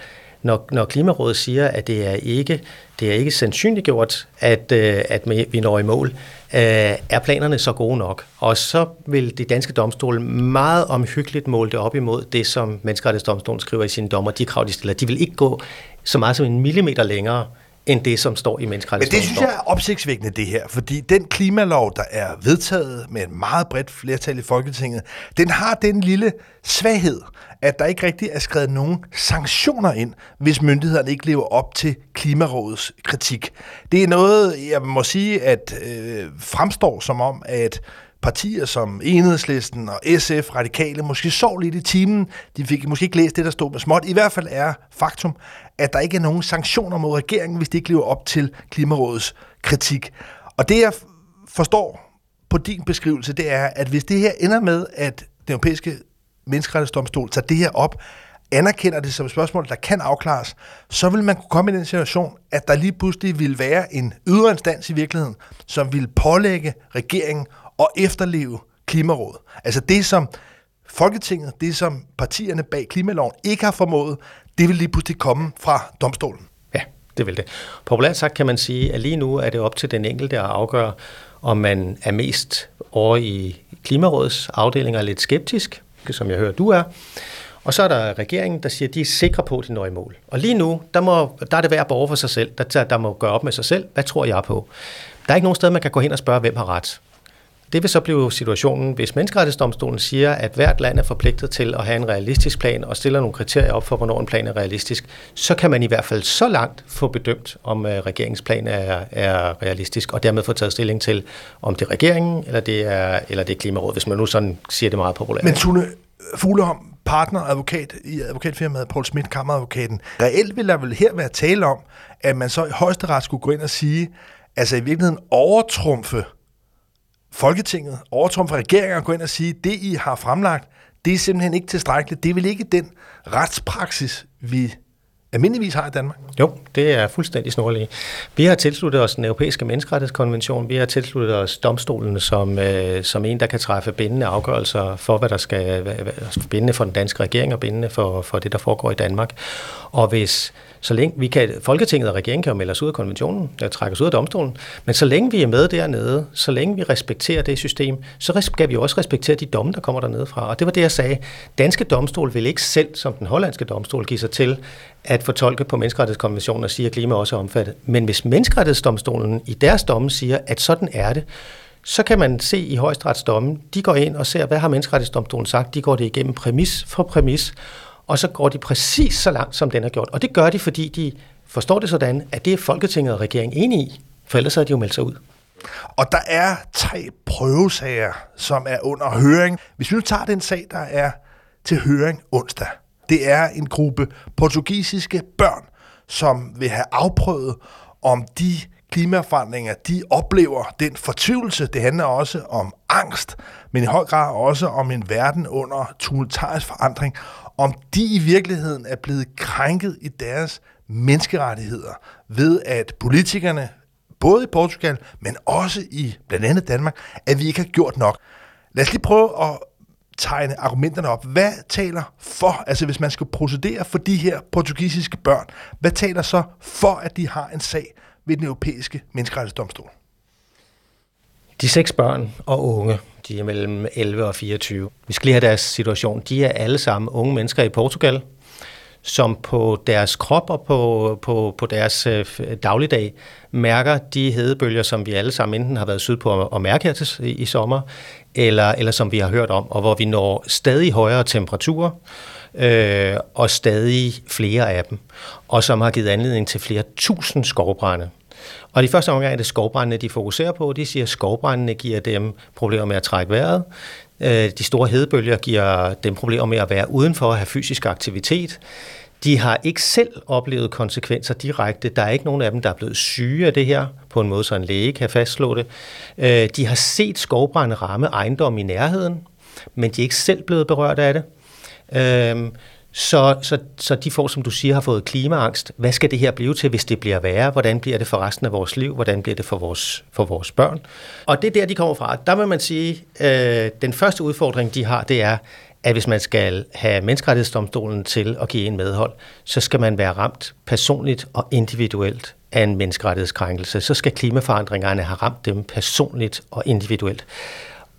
Speaker 4: når, når Klimarådet siger, at det er ikke, det er ikke sandsynliggjort, at, øh, at vi når i mål, øh, er planerne så gode nok? Og så vil de danske domstole meget omhyggeligt måle det op imod det, som Menneskerettighedsdomstolen skriver i sine dommer, de krav, de stiller. De vil ikke gå så meget som en millimeter længere, end det, som står i menneskerettighedsloven.
Speaker 2: Men det synes jeg er opsigtsvækkende, det her, fordi den klimalov, der er vedtaget med et meget bredt flertal i Folketinget, den har den lille svaghed, at der ikke rigtig er skrevet nogen sanktioner ind, hvis myndighederne ikke lever op til Klimarådets kritik. Det er noget, jeg må sige, at øh, fremstår som om, at partier som Enhedslisten og SF, Radikale, måske sov lidt i timen. De fik måske ikke læst det, der stod med småt. I hvert fald er faktum, at der ikke er nogen sanktioner mod regeringen, hvis de ikke lever op til Klimarådets kritik. Og det, jeg forstår på din beskrivelse, det er, at hvis det her ender med, at den europæiske menneskerettighedsdomstol tager det her op, anerkender det som et spørgsmål, der kan afklares, så vil man kunne komme i den situation, at der lige pludselig vil være en ydre instans i virkeligheden, som vil pålægge regeringen at efterleve klimarådet. Altså det, som Folketinget, det som partierne bag klimaloven ikke har formået, det vil lige pludselig komme fra domstolen.
Speaker 4: Ja, det vil det. Populært sagt kan man sige, at lige nu er det op til den enkelte at afgøre, om man er mest over i Klimarådets afdelinger lidt skeptisk, som jeg hører, du er. Og så er der regeringen, der siger, at de er sikre på, at de når i mål. Og lige nu, der, må, der er det hver borger for sig selv, der, der må gøre op med sig selv. Hvad tror jeg på? Der er ikke nogen sted, man kan gå hen og spørge, hvem har ret. Det vil så blive situationen, hvis menneskerettighedsdomstolen siger, at hvert land er forpligtet til at have en realistisk plan og stiller nogle kriterier op for, hvornår en plan er realistisk, så kan man i hvert fald så langt få bedømt, om øh, regeringsplan er, er realistisk, og dermed få taget stilling til, om det er regeringen, eller det er, eller det er Klimarådet, hvis man nu sådan siger det meget populært.
Speaker 2: Men Tune Fuglehom, partner, advokat i advokatfirmaet Paul Schmidt, kammeradvokaten. Reelt vil der vel her være tale om, at man så i højesteret skulle gå ind og sige, altså i virkeligheden overtrumfe Folketinget, for regeringen at gå ind og sige, det I har fremlagt, det er simpelthen ikke tilstrækkeligt. Det er vel ikke den retspraksis, vi almindeligvis har i Danmark?
Speaker 4: Jo, det er fuldstændig snorlige. Vi har tilsluttet os den europæiske menneskerettighedskonvention. Vi har tilsluttet os domstolen som, øh, som en, der kan træffe bindende afgørelser for, hvad der skal være bindende for den danske regering og bindende for, for det, der foregår i Danmark. Og hvis så længe vi kan, Folketinget og regeringen kan jo melde os ud af konventionen, der trækkes ud af domstolen, men så længe vi er med dernede, så længe vi respekterer det system, så skal vi også respektere de domme, der kommer dernede fra. Og det var det, jeg sagde. Danske domstol vil ikke selv, som den hollandske domstol, give sig til at fortolke på menneskerettighedskonventionen og sige, at klima også er omfattet. Men hvis menneskerettighedsdomstolen i deres domme siger, at sådan er det, så kan man se i højesteretsdommen, de går ind og ser, hvad har menneskerettighedsdomstolen sagt, de går det igennem præmis for præmis, og så går de præcis så langt, som den har gjort. Og det gør de, fordi de forstår det sådan, at det er Folketinget og regeringen enige i, for ellers havde de jo meldt sig ud.
Speaker 2: Og der er tre prøvesager, som er under høring. Hvis vi nu tager den sag, der er til høring onsdag. Det er en gruppe portugisiske børn, som vil have afprøvet, om de klimaforandringer, de oplever den fortvivlelse. Det handler også om angst, men i høj grad også om en verden under tumultarisk forandring om de i virkeligheden er blevet krænket i deres menneskerettigheder ved, at politikerne både i Portugal, men også i blandt andet Danmark, at vi ikke har gjort nok. Lad os lige prøve at tegne argumenterne op. Hvad taler for, altså hvis man skal procedere for de her portugisiske børn, hvad taler så for, at de har en sag ved den europæiske menneskerettighedsdomstol?
Speaker 4: De seks børn og unge, de er mellem 11 og 24. Vi skal lige have deres situation. De er alle sammen unge mennesker i Portugal, som på deres krop og på, på, på deres øh, dagligdag mærker de hedebølger, som vi alle sammen enten har været syd på at mærke her til, i, i sommer, eller, eller som vi har hørt om, og hvor vi når stadig højere temperaturer, øh, og stadig flere af dem, og som har givet anledning til flere tusind skovbrænde. Og de første omgang er det skovbrændene, de fokuserer på. De siger, at skovbrændene giver dem problemer med at trække vejret. Øh, de store hedebølger giver dem problemer med at være udenfor og have fysisk aktivitet. De har ikke selv oplevet konsekvenser direkte. Der er ikke nogen af dem, der er blevet syge af det her, på en måde, så en læge kan fastslå det. Øh, de har set skovbrænde ramme ejendom i nærheden, men de er ikke selv blevet berørt af det. Øh, så, så, så de får, som du siger, har fået klimaangst. Hvad skal det her blive til, hvis det bliver værre? Hvordan bliver det for resten af vores liv? Hvordan bliver det for vores, for vores børn? Og det er der, de kommer fra. Der vil man sige, øh, den første udfordring, de har, det er, at hvis man skal have menneskerettighedsdomstolen til at give en medhold, så skal man være ramt personligt og individuelt af en menneskerettighedskrænkelse. Så skal klimaforandringerne have ramt dem personligt og individuelt.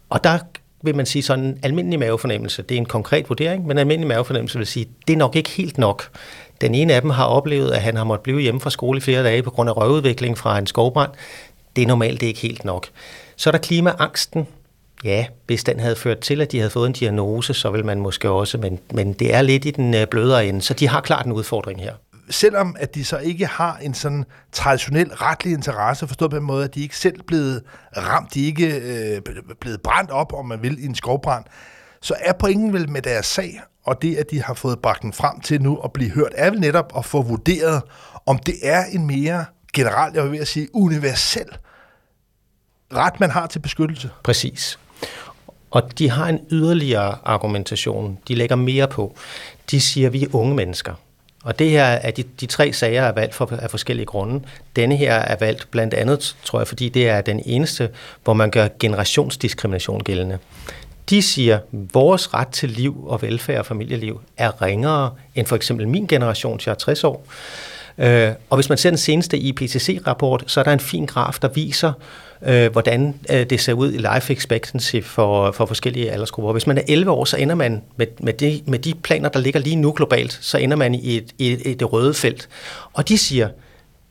Speaker 4: Og der vil man sige sådan en almindelig mavefornemmelse. Det er en konkret vurdering, men en almindelig mavefornemmelse vil sige, det er nok ikke helt nok. Den ene af dem har oplevet, at han har måttet blive hjemme fra skole i flere dage på grund af røvudvikling fra en skovbrand. Det er normalt det er ikke helt nok. Så er der klimaangsten. Ja, hvis den havde ført til, at de havde fået en diagnose, så vil man måske også, men, men det er lidt i den øh, blødere ende, så de har klart en udfordring her
Speaker 2: selvom at de så ikke har en sådan traditionel retlig interesse, forstået på den måde, at de ikke selv blevet ramt, de ikke øh, blevet brændt op, om man vil, i en skovbrand, så er pointen vel med deres sag, og det, at de har fået bragt den frem til nu at blive hørt, er vel netop at få vurderet, om det er en mere general, jeg vil sige, universel ret, man har til beskyttelse.
Speaker 4: Præcis. Og de har en yderligere argumentation. De lægger mere på. De siger, at vi er unge mennesker. Og det her er de, de tre sager er valgt for, af forskellige grunde. Denne her er valgt blandt andet, tror jeg, fordi det er den eneste, hvor man gør generationsdiskrimination gældende. De siger, at vores ret til liv og velfærd og familieliv er ringere end for eksempel min generation, jeg er 60 år. Øh, og hvis man ser den seneste IPCC-rapport, så er der en fin graf, der viser, øh, hvordan øh, det ser ud i life expectancy for, for forskellige aldersgrupper. Hvis man er 11 år, så ender man med, med, de, med de planer, der ligger lige nu globalt, så ender man i, et, i, i det røde felt. Og de siger,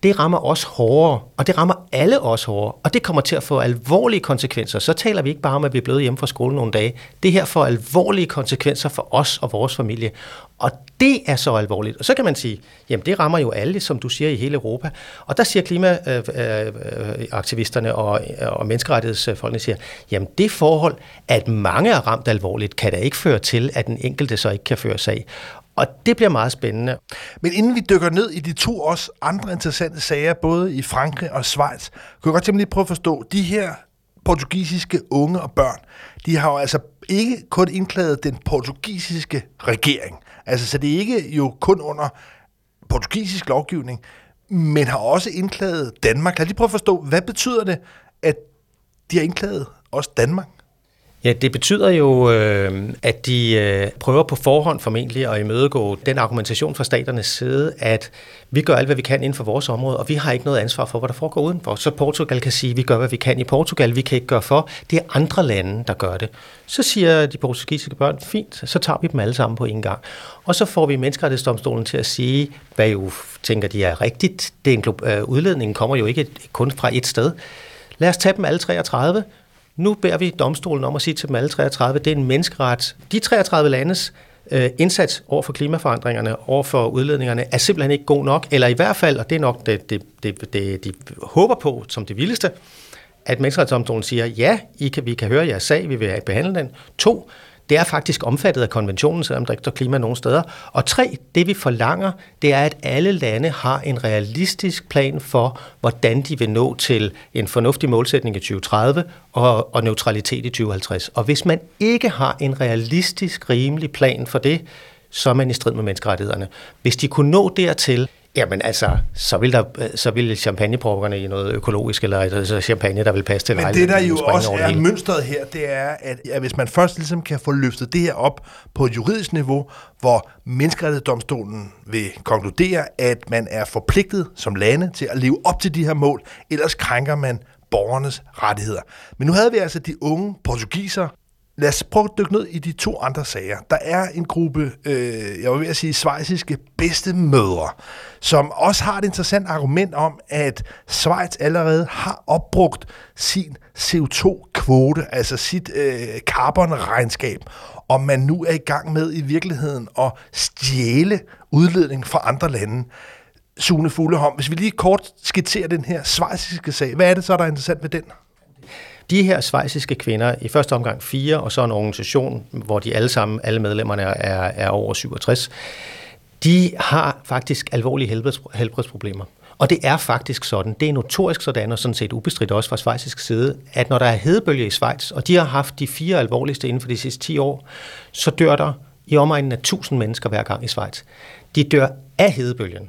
Speaker 4: det rammer os hårdere, og det rammer alle os hårdere, og det kommer til at få alvorlige konsekvenser. Så taler vi ikke bare om, at vi er blevet hjemme fra skole nogle dage. Det her får alvorlige konsekvenser for os og vores familie, og det er så alvorligt. Og så kan man sige, jamen det rammer jo alle, som du siger, i hele Europa. Og der siger klimaaktivisterne øh, øh, og, øh, og menneskerettighedsfolkene, siger, jamen det forhold, at mange er ramt alvorligt, kan da ikke føre til, at den enkelte så ikke kan føre sag. Og det bliver meget spændende.
Speaker 2: Men inden vi dykker ned i de to også andre interessante sager, både i Frankrig og Schweiz, kunne jeg godt tænke mig lige prøve at forstå, de her portugisiske unge og børn, de har jo altså ikke kun indklaget den portugisiske regering. Altså, så det er ikke jo kun under portugisisk lovgivning, men har også indklaget Danmark. Lad os lige prøve at forstå, hvad betyder det, at de har indklaget også Danmark?
Speaker 4: Ja, det betyder jo, øh, at de øh, prøver på forhånd formentlig at imødegå den argumentation fra staternes side, at vi gør alt, hvad vi kan inden for vores område, og vi har ikke noget ansvar for, hvad der foregår udenfor. Så Portugal kan sige, at vi gør, hvad vi kan i Portugal, vi kan ikke gøre for. Det er andre lande, der gør det. Så siger de portugisiske børn, fint, så tager vi dem alle sammen på en gang. Og så får vi menneskerettighedsdomstolen til at sige, hvad jo tænker de er rigtigt. Det er en, øh, udledningen kommer jo ikke kun fra et sted. Lad os tage dem alle 33, nu beder vi domstolen om at sige til dem alle 33, det er en menneskeret. De 33 landes øh, indsats over for klimaforandringerne, over for udledningerne, er simpelthen ikke god nok, eller i hvert fald, og det er nok det, det, det, det de håber på som det vildeste, at menneskerettighedsdomstolen siger, ja, I kan, vi kan høre jeres sag, vi vil behandle den. To, det er faktisk omfattet af konventionen, selvom der ikke står klima nogen steder. Og tre, det vi forlanger, det er, at alle lande har en realistisk plan for, hvordan de vil nå til en fornuftig målsætning i 2030 og, og neutralitet i 2050. Og hvis man ikke har en realistisk, rimelig plan for det, så er man i strid med menneskerettighederne. Hvis de kunne nå dertil Jamen altså, så vil, der, så vil champagneprukkerne i noget økologisk, eller altså champagne, der vil passe til
Speaker 2: Men det, der jo også er mønstret her, det er, at, at hvis man først ligesom kan få løftet det her op på et juridisk niveau, hvor menneskerettighedsdomstolen vil konkludere, at man er forpligtet som lande til at leve op til de her mål, ellers krænker man borgernes rettigheder. Men nu havde vi altså de unge portugiser, Lad os prøve at dykke ned i de to andre sager. Der er en gruppe, øh, jeg vil at sige, svejsiske bedstemødre, som også har et interessant argument om, at Schweiz allerede har opbrugt sin CO2-kvote, altså sit øh, carbonregnskab, og man nu er i gang med i virkeligheden at stjæle udledning fra andre lande. Sune Fugleholm, hvis vi lige kort skitserer den her svejsiske sag, hvad er det så, der er interessant ved den?
Speaker 4: De her svejsiske kvinder, i første omgang fire, og så en organisation, hvor de alle sammen, alle medlemmerne er, er over 67, de har faktisk alvorlige helbreds, helbredsproblemer. Og det er faktisk sådan, det er notorisk sådan, og sådan set ubestridt også fra svejsisk side, at når der er hedebølge i Schweiz, og de har haft de fire alvorligste inden for de sidste 10 år, så dør der i omegnen af 1000 mennesker hver gang i Schweiz. De dør af hedebølgen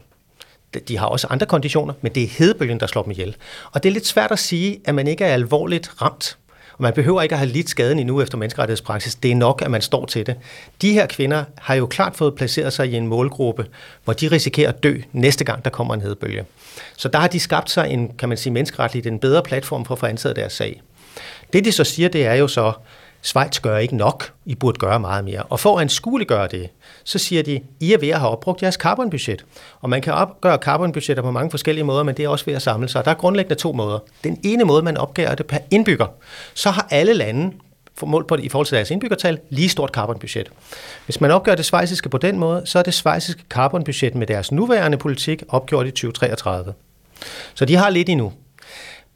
Speaker 4: de har også andre konditioner, men det er hedebølgen, der slår dem ihjel. Og det er lidt svært at sige, at man ikke er alvorligt ramt. Og man behøver ikke at have lidt skaden endnu efter menneskerettighedspraksis. Det er nok, at man står til det. De her kvinder har jo klart fået placeret sig i en målgruppe, hvor de risikerer at dø næste gang, der kommer en hedebølge. Så der har de skabt sig en, kan man sige, menneskeretligt en bedre platform for at få ansat deres sag. Det de så siger, det er jo så, Schweiz gør ikke nok, I burde gøre meget mere. Og for at anskueliggøre det, så siger de, I er ved at have opbrugt jeres carbonbudget. Og man kan opgøre carbonbudgetter på mange forskellige måder, men det er også ved at samle sig. Der er grundlæggende to måder. Den ene måde, man opgør det per indbygger. Så har alle lande målt på det, i forhold til deres indbyggertal, lige stort carbonbudget. Hvis man opgør det svejsiske på den måde, så er det svejsiske carbonbudget med deres nuværende politik opgjort i 2033. Så de har lidt endnu.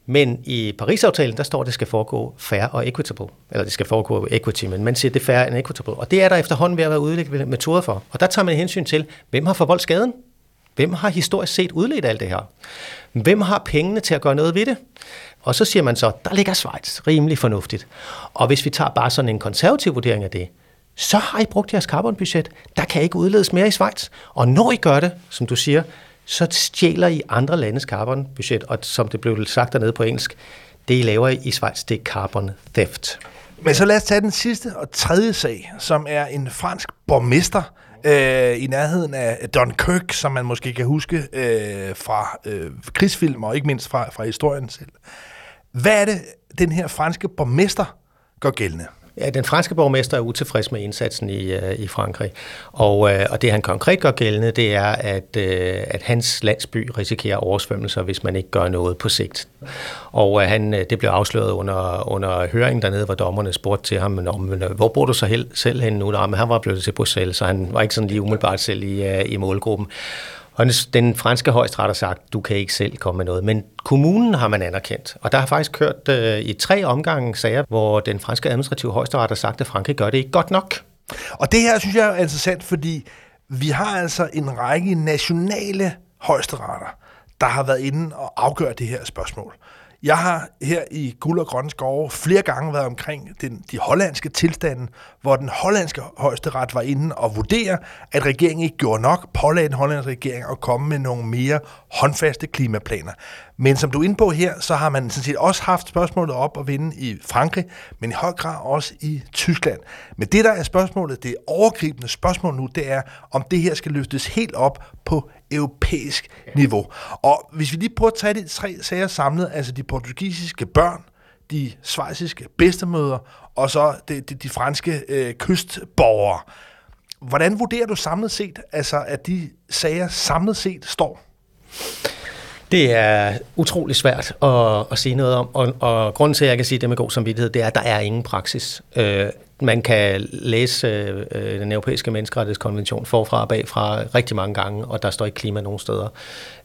Speaker 4: Men i Paris-aftalen, der står, at det skal foregå fair og equitable. Eller det skal foregå equity, men man siger, at det er fair and equitable. Og det er der efterhånden ved at være udviklet metoder for. Og der tager man hensyn til, hvem har forvoldt skaden? Hvem har historisk set udledt alt det her? Hvem har pengene til at gøre noget ved det? Og så siger man så, der ligger Schweiz rimelig fornuftigt. Og hvis vi tager bare sådan en konservativ vurdering af det, så har I brugt jeres carbonbudget. Der kan ikke udledes mere i Schweiz. Og når I gør det, som du siger, så stjæler I andre landes carbonbudget, og som det blev sagt dernede på engelsk, det I laver i Schweiz, det er carbon theft.
Speaker 2: Men så lad os tage den sidste og tredje sag, som er en fransk borgmester øh, i nærheden af Dunkirk, som man måske kan huske øh, fra øh, krigsfilm og ikke mindst fra, fra historien selv. Hvad er det, den her franske borgmester gør gældende?
Speaker 4: Ja, den franske borgmester er utilfreds med indsatsen i, øh, i Frankrig, og, øh, og det han konkret gør gældende, det er, at, øh, at hans landsby risikerer oversvømmelser, hvis man ikke gør noget på sigt. Og han, det blev afsløret under, under høringen dernede, hvor dommerne spurgte til ham, men, hvor bor du så hel, selv henne nu? men han var blevet til Bruxelles, så han var ikke sådan lige umiddelbart selv i, i målgruppen. Og den franske højesteret har sagt, du kan ikke selv komme med noget. Men kommunen har man anerkendt. Og der har faktisk kørt øh, i tre omgange sager, hvor den franske administrative højesteret har sagt, at Frankrig gør det ikke godt nok.
Speaker 2: Og det her synes jeg er interessant, fordi vi har altså en række nationale højesteretter, der har været inde og afgøre det her spørgsmål. Jeg har her i Guld og Grønne Skove flere gange været omkring den, de hollandske tilstande, hvor den hollandske højesteret var inde og vurdere, at regeringen ikke gjorde nok, pålagde den hollandske regering at komme med nogle mere håndfaste klimaplaner. Men som du er inde på her, så har man sådan set også haft spørgsmålet op at vinde i Frankrig, men i høj grad også i Tyskland. Men det, der er spørgsmålet, det overgribende spørgsmål nu, det er, om det her skal løftes helt op på europæisk niveau. Og hvis vi lige prøver at tage de tre sager samlet, altså de portugisiske børn, de svejsiske bedstemøder, og så de, de, de franske øh, kystborgere. Hvordan vurderer du samlet set, altså at de sager samlet set står?
Speaker 4: Det er utrolig svært at, at sige noget om, og, og grunden til, at jeg kan sige det med god samvittighed, det er, at der er ingen praksis. Øh, man kan læse øh, øh, den europæiske menneskerettighedskonvention forfra og bagfra rigtig mange gange, og der står ikke klima nogen steder.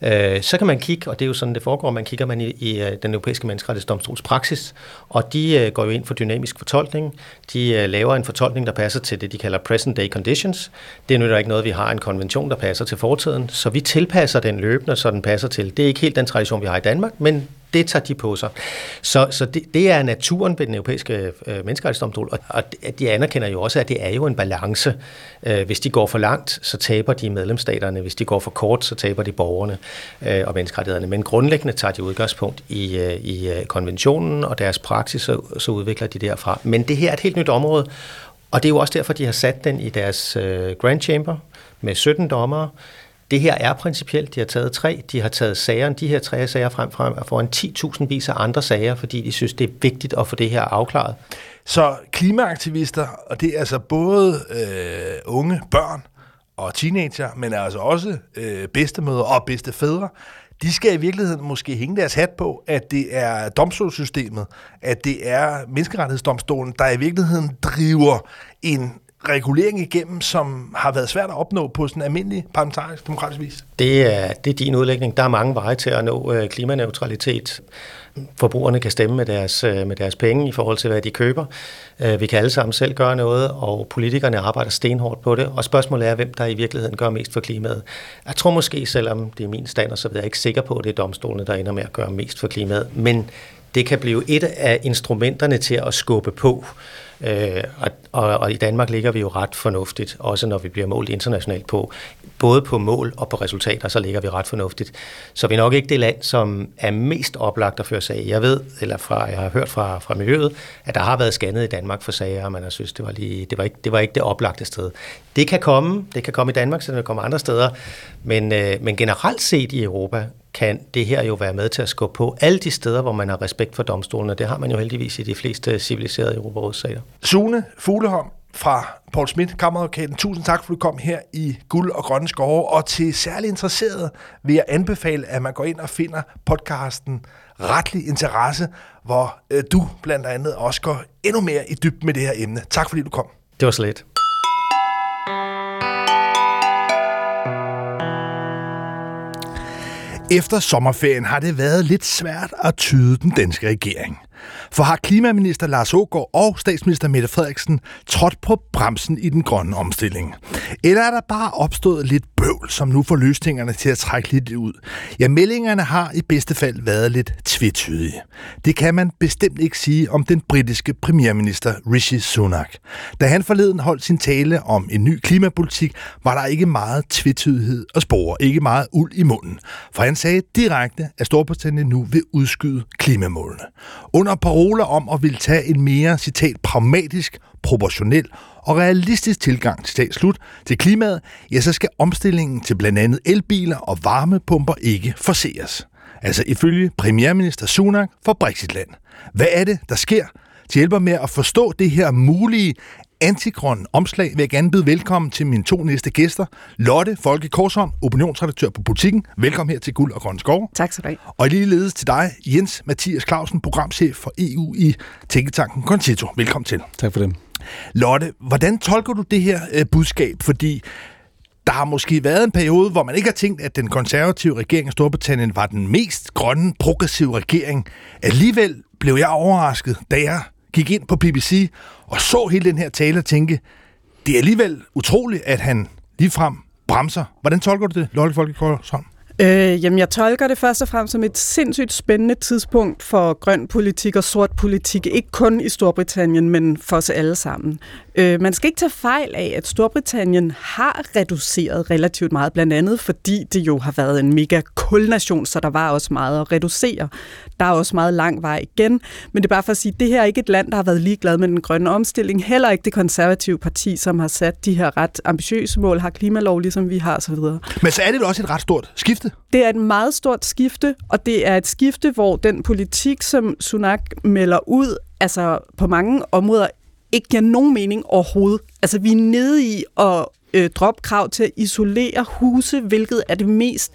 Speaker 4: Øh, så kan man kigge, og det er jo sådan, det foregår, man kigger man i, i øh, den europæiske menneskerettighedsdomstols praksis, og de øh, går jo ind for dynamisk fortolkning. De øh, laver en fortolkning, der passer til det, de kalder present day conditions. Det er nu ikke noget, vi har en konvention, der passer til fortiden, så vi tilpasser den løbende, så den passer til. Det er ikke helt den tradition, vi har i Danmark, men det tager de på sig. Så, så det, det er naturen ved den europæiske øh, menneskerettighedsdomstol, og, og de anerkender jo også, at det er jo en balance. Øh, hvis de går for langt, så taber de medlemsstaterne. Hvis de går for kort, så taber de borgerne øh, og menneskerettighederne. Men grundlæggende tager de udgangspunkt i, øh, i øh, konventionen og deres praksis, så, så udvikler de derfra. Men det her er et helt nyt område, og det er jo også derfor, de har sat den i deres øh, Grand Chamber med 17 dommere. Det her er principielt. De har taget tre. De har taget sagerne, de her tre sager frem, frem og foran 10.000 vis af andre sager, fordi de synes, det er vigtigt at få det her afklaret.
Speaker 2: Så klimaaktivister, og det er altså både øh, unge børn og teenager, men altså også øh, bedstemødre og bedstefædre, de skal i virkeligheden måske hænge deres hat på, at det er domstolssystemet, at det er menneskerettighedsdomstolen, der i virkeligheden driver en regulering igennem, som har været svært at opnå på sådan en almindelig parlamentarisk demokratisk vis?
Speaker 4: Det er, det er din udlægning. Der er mange veje til at nå øh, klimaneutralitet. Forbrugerne kan stemme med deres, øh, med deres penge i forhold til, hvad de køber. Øh, vi kan alle sammen selv gøre noget, og politikerne arbejder stenhårdt på det. Og spørgsmålet er, hvem der i virkeligheden gør mest for klimaet. Jeg tror måske, selvom det er min stand, så er jeg ikke sikker på, at det er domstolene, der ender med at gøre mest for klimaet. Men det kan blive et af instrumenterne til at skubbe på. Øh, og, og, og i Danmark ligger vi jo ret fornuftigt, også når vi bliver målt internationalt på, både på mål og på resultater, så ligger vi ret fornuftigt. Så vi er nok ikke det land, som er mest oplagt at føre sag. Jeg ved, eller fra, jeg har hørt fra, fra miljøet, at der har været scannet i Danmark for sager, og man har synes, det var, lige, det, var ikke, det var ikke det oplagte sted. Det kan komme, det kan komme i Danmark, så det kan komme andre steder, men, øh, men generelt set i Europa kan det her jo være med til at skubbe på alle de steder, hvor man har respekt for domstolene. Det har man jo heldigvis i de fleste civiliserede Europarådssager.
Speaker 2: Sune Fugleholm fra Paul Schmidt, kammeradvokaten. Tusind tak, for at du kom her i Guld og Grønne Skove. Og til særlig interesseret vil jeg anbefale, at man går ind og finder podcasten Retlig Interesse, hvor øh, du blandt andet også går endnu mere i dybden med det her emne. Tak fordi du kom.
Speaker 4: Det var slet.
Speaker 2: Efter sommerferien har det været lidt svært at tyde den danske regering. For har klimaminister Lars Ågaard og statsminister Mette Frederiksen trådt på bremsen i den grønne omstilling? Eller er der bare opstået lidt bøvl, som nu får løsningerne til at trække lidt ud? Ja, meldingerne har i bedste fald været lidt tvetydige. Det kan man bestemt ikke sige om den britiske premierminister Rishi Sunak. Da han forleden holdt sin tale om en ny klimapolitik, var der ikke meget tvetydighed og spore, ikke meget uld i munden. For han sagde direkte, at Storbritannien nu vil udskyde klimamålene. Under paroler om at ville tage en mere, citat, pragmatisk, proportionel og realistisk tilgang til slut til klimaet, ja, så skal omstillingen til blandt andet elbiler og varmepumper ikke forseres. Altså ifølge premierminister Sunak for Brexitland. Hvad er det, der sker? Til hjælper med at forstå det her mulige antigrøn omslag vil jeg gerne byde velkommen til mine to næste gæster. Lotte Folke Korsholm, opinionsredaktør på Politikken. Velkommen her til Guld og Grøn Skov.
Speaker 5: Tak skal du have.
Speaker 2: Og ligeledes til dig, Jens Mathias Clausen, programchef for EU i Tænketanken Concito. Velkommen til.
Speaker 6: Tak for det.
Speaker 2: Lotte, hvordan tolker du det her øh, budskab? Fordi der har måske været en periode, hvor man ikke har tænkt, at den konservative regering af Storbritannien var den mest grønne, progressive regering. Alligevel blev jeg overrasket, da jeg gik ind på BBC og så hele den her tale og tænke, det er alligevel utroligt, at han ligefrem bremser. Hvordan tolker du det, Lotte Folkekoldsholm?
Speaker 5: Øh, jamen, jeg tolker det først og fremmest som et sindssygt spændende tidspunkt for grøn politik og sort politik, ikke kun i Storbritannien, men for os alle sammen. Øh, man skal ikke tage fejl af, at Storbritannien har reduceret relativt meget, blandt andet fordi det jo har været en mega kulnation, så der var også meget at reducere. Der er også meget lang vej igen, men det er bare for at sige, at det her er ikke et land, der har været ligeglad med den grønne omstilling. Heller ikke det konservative parti, som har sat de her ret ambitiøse mål, har klimalov, ligesom vi har osv.
Speaker 2: Men så er det også et ret stort skift skifte.
Speaker 5: Det er et meget stort skifte, og det er et skifte, hvor den politik, som Sunak melder ud, altså på mange områder ikke giver nogen mening overhovedet. Altså vi er nede i at øh, droppe krav til at isolere huse, hvilket er det mest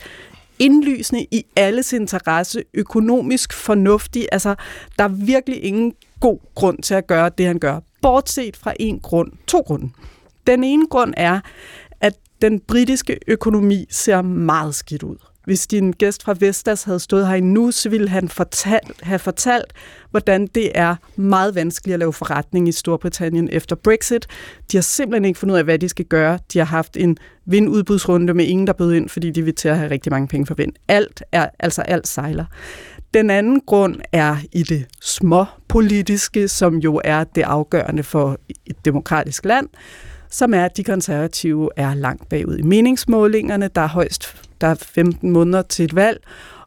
Speaker 5: indlysende i alles interesse, økonomisk fornuftig. Altså, der er virkelig ingen god grund til at gøre det, han gør. Bortset fra en grund. To grunde. Den ene grund er, at den britiske økonomi ser meget skidt ud. Hvis din gæst fra Vestas havde stået her nu, så ville han fortalt, have fortalt, hvordan det er meget vanskeligt at lave forretning i Storbritannien efter Brexit. De har simpelthen ikke fundet ud af, hvad de skal gøre. De har haft en vindudbudsrunde med ingen, der bød ind, fordi de vil til at have rigtig mange penge for vind. Alt er, altså alt sejler. Den anden grund er i det småpolitiske, som jo er det afgørende for et demokratisk land, som er, at de konservative er langt bagud i meningsmålingerne. Der er højst der er 15 måneder til et valg,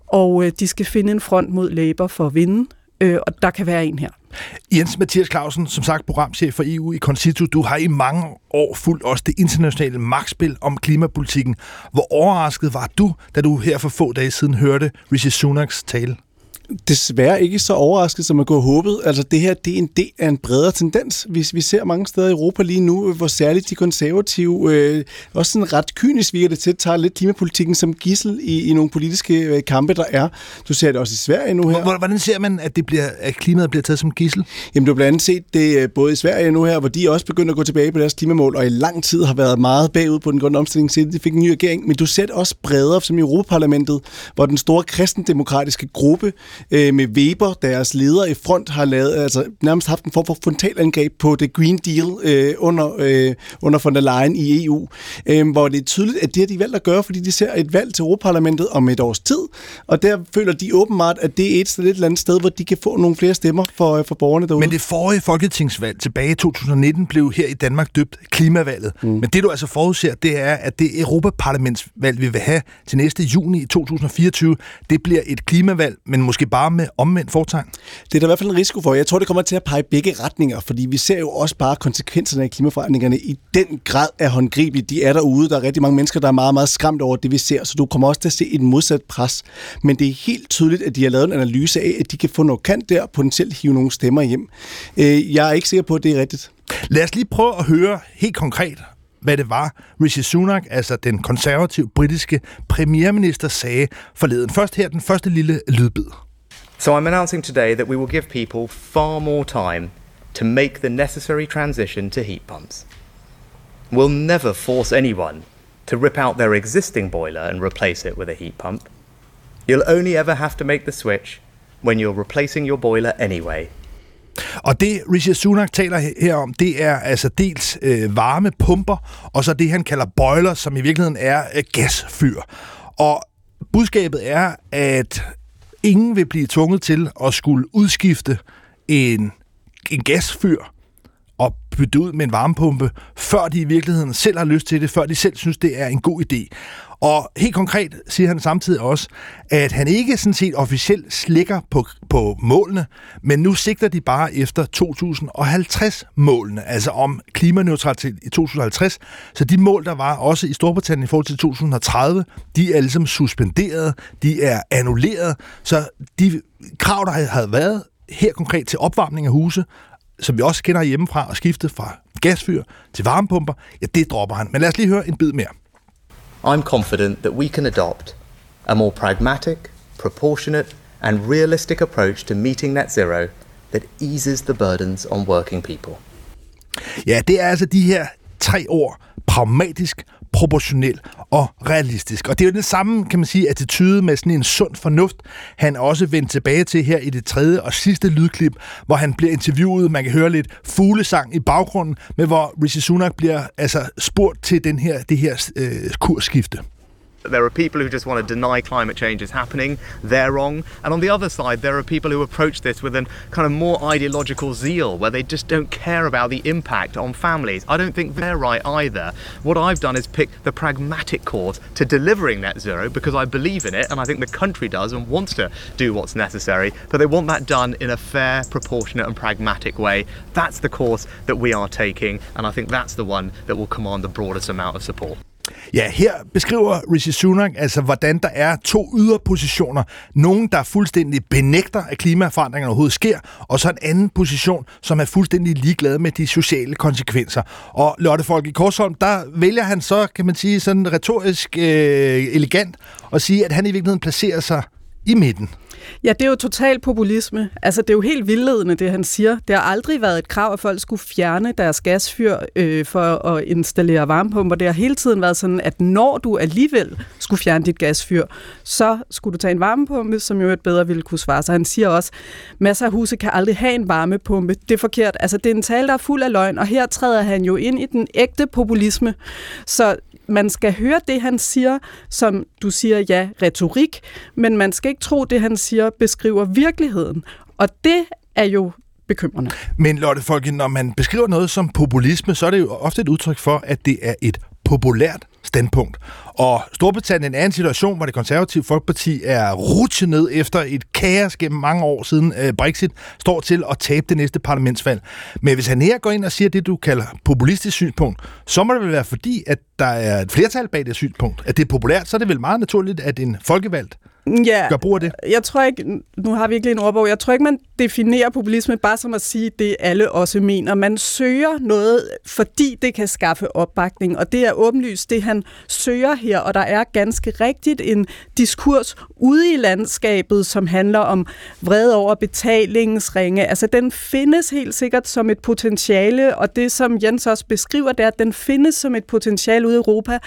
Speaker 5: og øh, de skal finde en front mod Labour for at vinde, øh, og der kan være en her.
Speaker 2: Jens Mathias Clausen, som sagt programchef for EU i Concito, du har i mange år fulgt også det internationale magtspil om klimapolitikken. Hvor overrasket var du, da du her for få dage siden hørte Rishi Sunaks tale?
Speaker 6: Desværre ikke så overrasket, som man kunne have håbet. Altså det her, det er en del af en bredere tendens, hvis vi ser mange steder i Europa lige nu, hvor særligt de konservative, øh, også sådan ret kynisk virker det til, tager lidt klimapolitikken som gissel i, i nogle politiske øh, kampe, der er. Du ser det også i Sverige nu her.
Speaker 2: Hvordan ser man, at, det bliver, at klimaet bliver taget som gissel?
Speaker 6: Jamen du har blandt andet set det øh, både i Sverige nu her, hvor de også begynder at gå tilbage på deres klimamål, og i lang tid har været meget bagud på den grønne omstilling, siden de fik en ny regering. Men du ser det også bredere, som i Europaparlamentet, hvor den store kristendemokratiske gruppe øh, med Weber, deres leder i front, har lavet, altså nærmest haft en form for frontalangreb på det Green Deal øh, under, øh, under von der Leyen i EU, øh, hvor det er tydeligt, at det har de valgt at gøre, fordi de ser et valg til Europaparlamentet om et års tid, og der føler de åbenbart, at det er et, et eller andet sted, hvor de kan få nogle flere stemmer for, øh, for borgerne derude.
Speaker 2: Men det forrige folketingsvalg tilbage i 2019 blev her i Danmark døbt klimavalget. Mm. Men det du altså forudser, det er, at det Europaparlamentsvalg, vi vil have til næste juni i 2024, det bliver et klimavalg, men måske bare med omvendt fortegn?
Speaker 6: Det er der i hvert fald en risiko for. Jeg tror, det kommer til at pege begge retninger, fordi vi ser jo også bare konsekvenserne af klimaforandringerne i den grad er håndgribelige. De er derude. Der er rigtig mange mennesker, der er meget, meget skræmt over det, vi ser, så du kommer også til at se et modsat pres. Men det er helt tydeligt, at de har lavet en analyse af, at de kan få noget kant der og potentielt hive nogle stemmer hjem. Øh, jeg er ikke sikker på, at det er rigtigt.
Speaker 2: Lad os lige prøve at høre helt konkret, hvad det var, Rishi Sunak, altså den konservative britiske premierminister, sagde forleden. Først her den første lille lydbid.
Speaker 7: So I'm announcing today that we will give people far more time to make the necessary transition to heat pumps. We'll never force anyone to rip out their existing boiler and replace it with a heat pump. You'll only ever have to make the switch when you're replacing your boiler anyway.
Speaker 2: Og det Rishi Sunak taler her om, det er altså dels øh, varmepumper, og så det han kalder boiler, som i virkeligheden er øh, gasfyr. Og budskabet er, at ingen vil blive tvunget til at skulle udskifte en, en gasfyr bytte ud med en varmepumpe, før de i virkeligheden selv har lyst til det, før de selv synes, det er en god idé. Og helt konkret siger han samtidig også, at han ikke sådan set officielt slikker på, på målene, men nu sigter de bare efter 2050-målene, altså om klimaneutralitet i 2050. Så de mål, der var også i Storbritannien i forhold til 2030, de er ligesom suspenderet, de er annulleret. Så de krav, der havde været her konkret til opvarmning af huse, som vi også kender hjemmefra og skiftet fra gasfyr til varmepumper, ja, det dropper han. Men lad os lige høre en bid mere.
Speaker 7: I'm confident that we can adopt a more pragmatic, proportionate, and realistic approach to meeting net zero that eases the burdens on working people.
Speaker 2: Ja, det er altså de her tre ord. Pragmatisk, proportionel og realistisk. Og det er jo den samme, kan man sige, attitude med sådan en sund fornuft, han også vendt tilbage til her i det tredje og sidste lydklip, hvor han bliver interviewet. Man kan høre lidt fuglesang i baggrunden, med hvor Rishi Sunak bliver altså spurgt til den her, det her øh, kursskifte.
Speaker 8: There are people who just want to deny climate change is happening. They're wrong. And on the other side, there are people who approach this with a kind of more ideological zeal where they just don't care about the impact on families. I don't think they're right either. What I've done is pick the pragmatic course to delivering net zero because I believe in it and I think the country does and wants to do what's necessary. But they want that done in a fair, proportionate, and pragmatic way. That's the course that we are taking. And I think that's the one that will command the broadest amount of support.
Speaker 2: Ja, her beskriver Rishi Sunak altså, hvordan der er to yderpositioner. Nogen, der fuldstændig benægter, at klimaforandringerne overhovedet sker, og så en anden position, som er fuldstændig ligeglad med de sociale konsekvenser. Og Lotte Folk i Korsholm, der vælger han så, kan man sige, sådan retorisk øh, elegant, at sige, at han i virkeligheden placerer sig i midten.
Speaker 5: Ja, det er jo total populisme. Altså, det er jo helt vildledende, det han siger. Det har aldrig været et krav, at folk skulle fjerne deres gasfyr øh, for at installere varmepumper. Det har hele tiden været sådan, at når du alligevel skulle fjerne dit gasfyr, så skulle du tage en varmepumpe, som jo et bedre ville kunne svare sig. Han siger også, masser af huse kan aldrig have en varmepumpe. Det er forkert. Altså, det er en tale, der er fuld af løgn, og her træder han jo ind i den ægte populisme. Så man skal høre det, han siger, som du siger, ja, retorik, men man skal ikke tro, det han siger beskriver virkeligheden. Og det er jo bekymrende.
Speaker 2: Men Lotte Folke, når man beskriver noget som populisme, så er det jo ofte et udtryk for, at det er et populært standpunkt. Og Storbritannien er en situation, hvor det konservative Folkeparti er rutsjet ned efter et kaos gennem mange år siden øh, Brexit står til at tabe det næste parlamentsvalg. Men hvis han her går ind og siger det, du kalder populistisk synspunkt, så må det vel være fordi, at der er et flertal bag det synspunkt. At det er populært, så er det vel meget naturligt, at en folkevalgt
Speaker 5: Ja,
Speaker 2: gør brug af det.
Speaker 5: jeg tror ikke, nu har vi ikke lige en ordbog, jeg tror ikke, man definerer populisme bare som at sige, det alle også mener. Man søger noget, fordi det kan skaffe opbakning, og det er åbenlyst det, han søger her, og der er ganske rigtigt en diskurs ude i landskabet, som handler om vrede over betalingsringe. Altså, den findes helt sikkert som et potentiale, og det, som Jens også beskriver, det er, at den findes som et potentiale ude i Europa.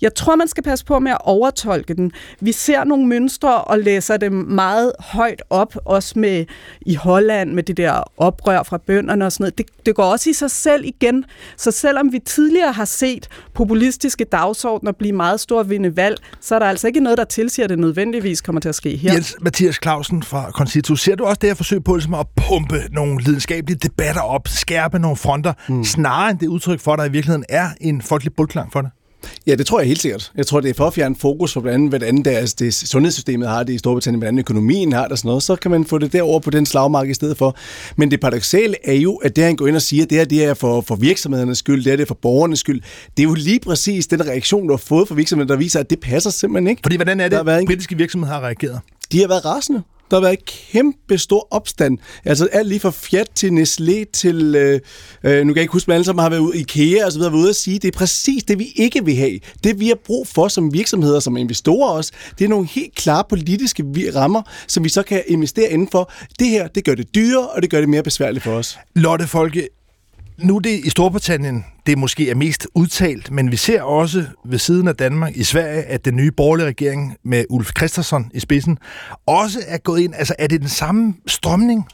Speaker 5: Jeg tror, man skal passe på med at overtolke den. Vi ser nogle mønstre og læser dem meget højt op, også med i Holland med det der oprør fra bønderne og sådan noget. Det, det går også i sig selv igen. Så selvom vi tidligere har set populistiske dagsordner blive meget store vinde valg, så er der altså ikke noget, der tilsiger, at det nødvendigvis kommer til at ske her.
Speaker 2: Jens Mathias Clausen fra Concito, ser du også det her forsøg på ligesom at pumpe nogle lidenskabelige debatter op, skærpe nogle fronter, mm. snarere end det udtryk for, at der i virkeligheden er en folkelig bundklang for det?
Speaker 6: Ja, det tror jeg helt sikkert. Jeg tror, det er for at fjerne fokus på blandt andet, hvordan deres, det sundhedssystemet har det i Storbritannien, hvordan økonomien har det og sådan noget. Så kan man få det derover på den slagmark i stedet for. Men det paradoxale er jo, at det han går ind og siger, det her det er for, for virksomhedernes skyld, det er det for borgernes skyld. Det er jo lige præcis den reaktion, du har fået fra virksomheden, der viser, at det passer simpelthen ikke.
Speaker 2: Fordi hvordan er
Speaker 6: Der har været
Speaker 2: det, britiske virksomheder har reageret?
Speaker 6: De har været rasende. Der har været kæmpe stor opstand. Altså alt lige fra Fiat til Nestlé til, øh, øh, nu kan jeg ikke huske, men alle sammen har været ude i IKEA og så videre, været ude at sige, det er præcis det, vi ikke vil have. Det vi har brug for som virksomheder, som investorer også, det er nogle helt klare politiske rammer, som vi så kan investere indenfor. Det her, det gør det dyrere, og det gør det mere besværligt for os.
Speaker 2: Lotte Folke, nu er det i Storbritannien, det måske er mest udtalt, men vi ser også ved siden af Danmark i Sverige, at den nye borgerlige regering med Ulf Christensen i spidsen også er gået ind. Altså er det den samme strømning?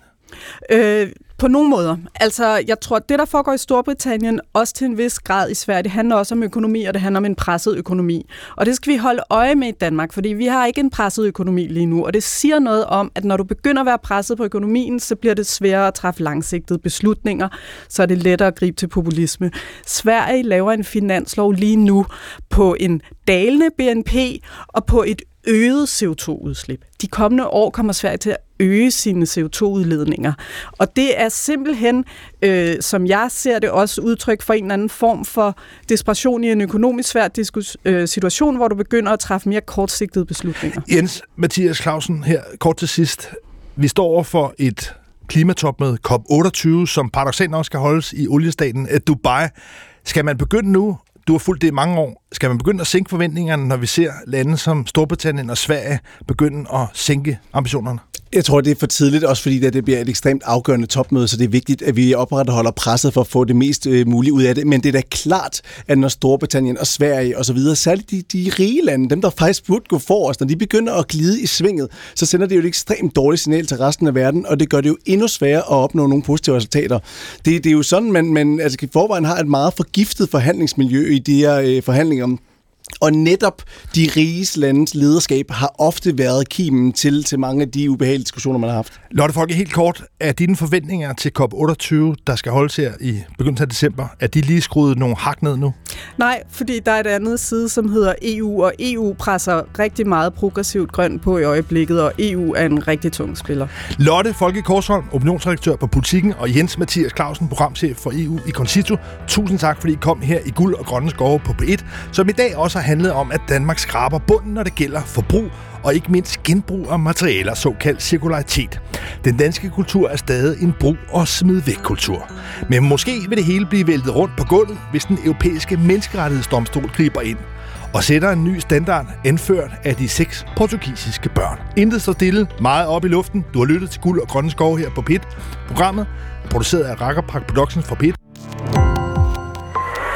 Speaker 5: Øh, på nogle måder. Altså, jeg tror, at det, der foregår i Storbritannien, også til en vis grad i Sverige, det handler også om økonomi, og det handler om en presset økonomi. Og det skal vi holde øje med i Danmark, fordi vi har ikke en presset økonomi lige nu, og det siger noget om, at når du begynder at være presset på økonomien, så bliver det sværere at træffe langsigtede beslutninger, så er det lettere at gribe til populisme. Sverige laver en finanslov lige nu på en dalende BNP og på et øget CO2-udslip. De kommende år kommer Sverige til at øge sine CO2-udledninger. Og det er simpelthen, øh, som jeg ser det, også udtryk for en eller anden form for desperation i en økonomisk svær diskus- øh, situation, hvor du begynder at træffe mere kortsigtede beslutninger.
Speaker 2: Jens Mathias Clausen her kort til sidst. Vi står over for et klimatopmøde COP28, som paradoxalt nok skal holdes i oliestaten øh, Dubai. Skal man begynde nu du har fulgt det i mange år. Skal man begynde at sænke forventningerne, når vi ser lande som Storbritannien og Sverige begynde at sænke ambitionerne?
Speaker 6: Jeg tror, det er for tidligt, også fordi det, bliver et ekstremt afgørende topmøde, så det er vigtigt, at vi opretholder presset for at få det mest øh, mulige ud af det. Men det er da klart, at når Storbritannien og Sverige og så videre, særligt de, de rige lande, dem der faktisk burde gå forrest, når de begynder at glide i svinget, så sender det jo et ekstremt dårligt signal til resten af verden, og det gør det jo endnu sværere at opnå nogle positive resultater. Det, det er jo sådan, man, man altså, i forvejen har et meget forgiftet forhandlingsmiljø i de her øh, forhandlinger om og netop de riges landes lederskab har ofte været kimen til, til mange af de ubehagelige diskussioner, man har haft.
Speaker 2: Lotte Folke, helt kort. Er dine forventninger til COP28, der skal holdes her i begyndelsen af december, er de lige skruet nogle hak ned nu?
Speaker 5: Nej, fordi der er et andet side, som hedder EU, og EU presser rigtig meget progressivt grønt på i øjeblikket, og EU er en rigtig tung spiller.
Speaker 2: Lotte Folke Korsholm, opinionsredaktør på Politikken, og Jens Mathias Clausen, programchef for EU i Concito. Tusind tak, fordi I kom her i Guld og Grønne Skove på P1, som i dag også har handlet om, at Danmark skraber bunden, når det gælder forbrug og ikke mindst genbrug af materialer, såkaldt cirkularitet. Den danske kultur er stadig en brug- og smid væk kultur. Men måske vil det hele blive væltet rundt på gulvet, hvis den europæiske menneskerettighedsdomstol griber ind og sætter en ny standard anført af de seks portugisiske børn. Intet står stille, meget op i luften. Du har lyttet til Guld og Grønne Skove her på PIT. Programmet er produceret af Rakkerpark Productions for PIT.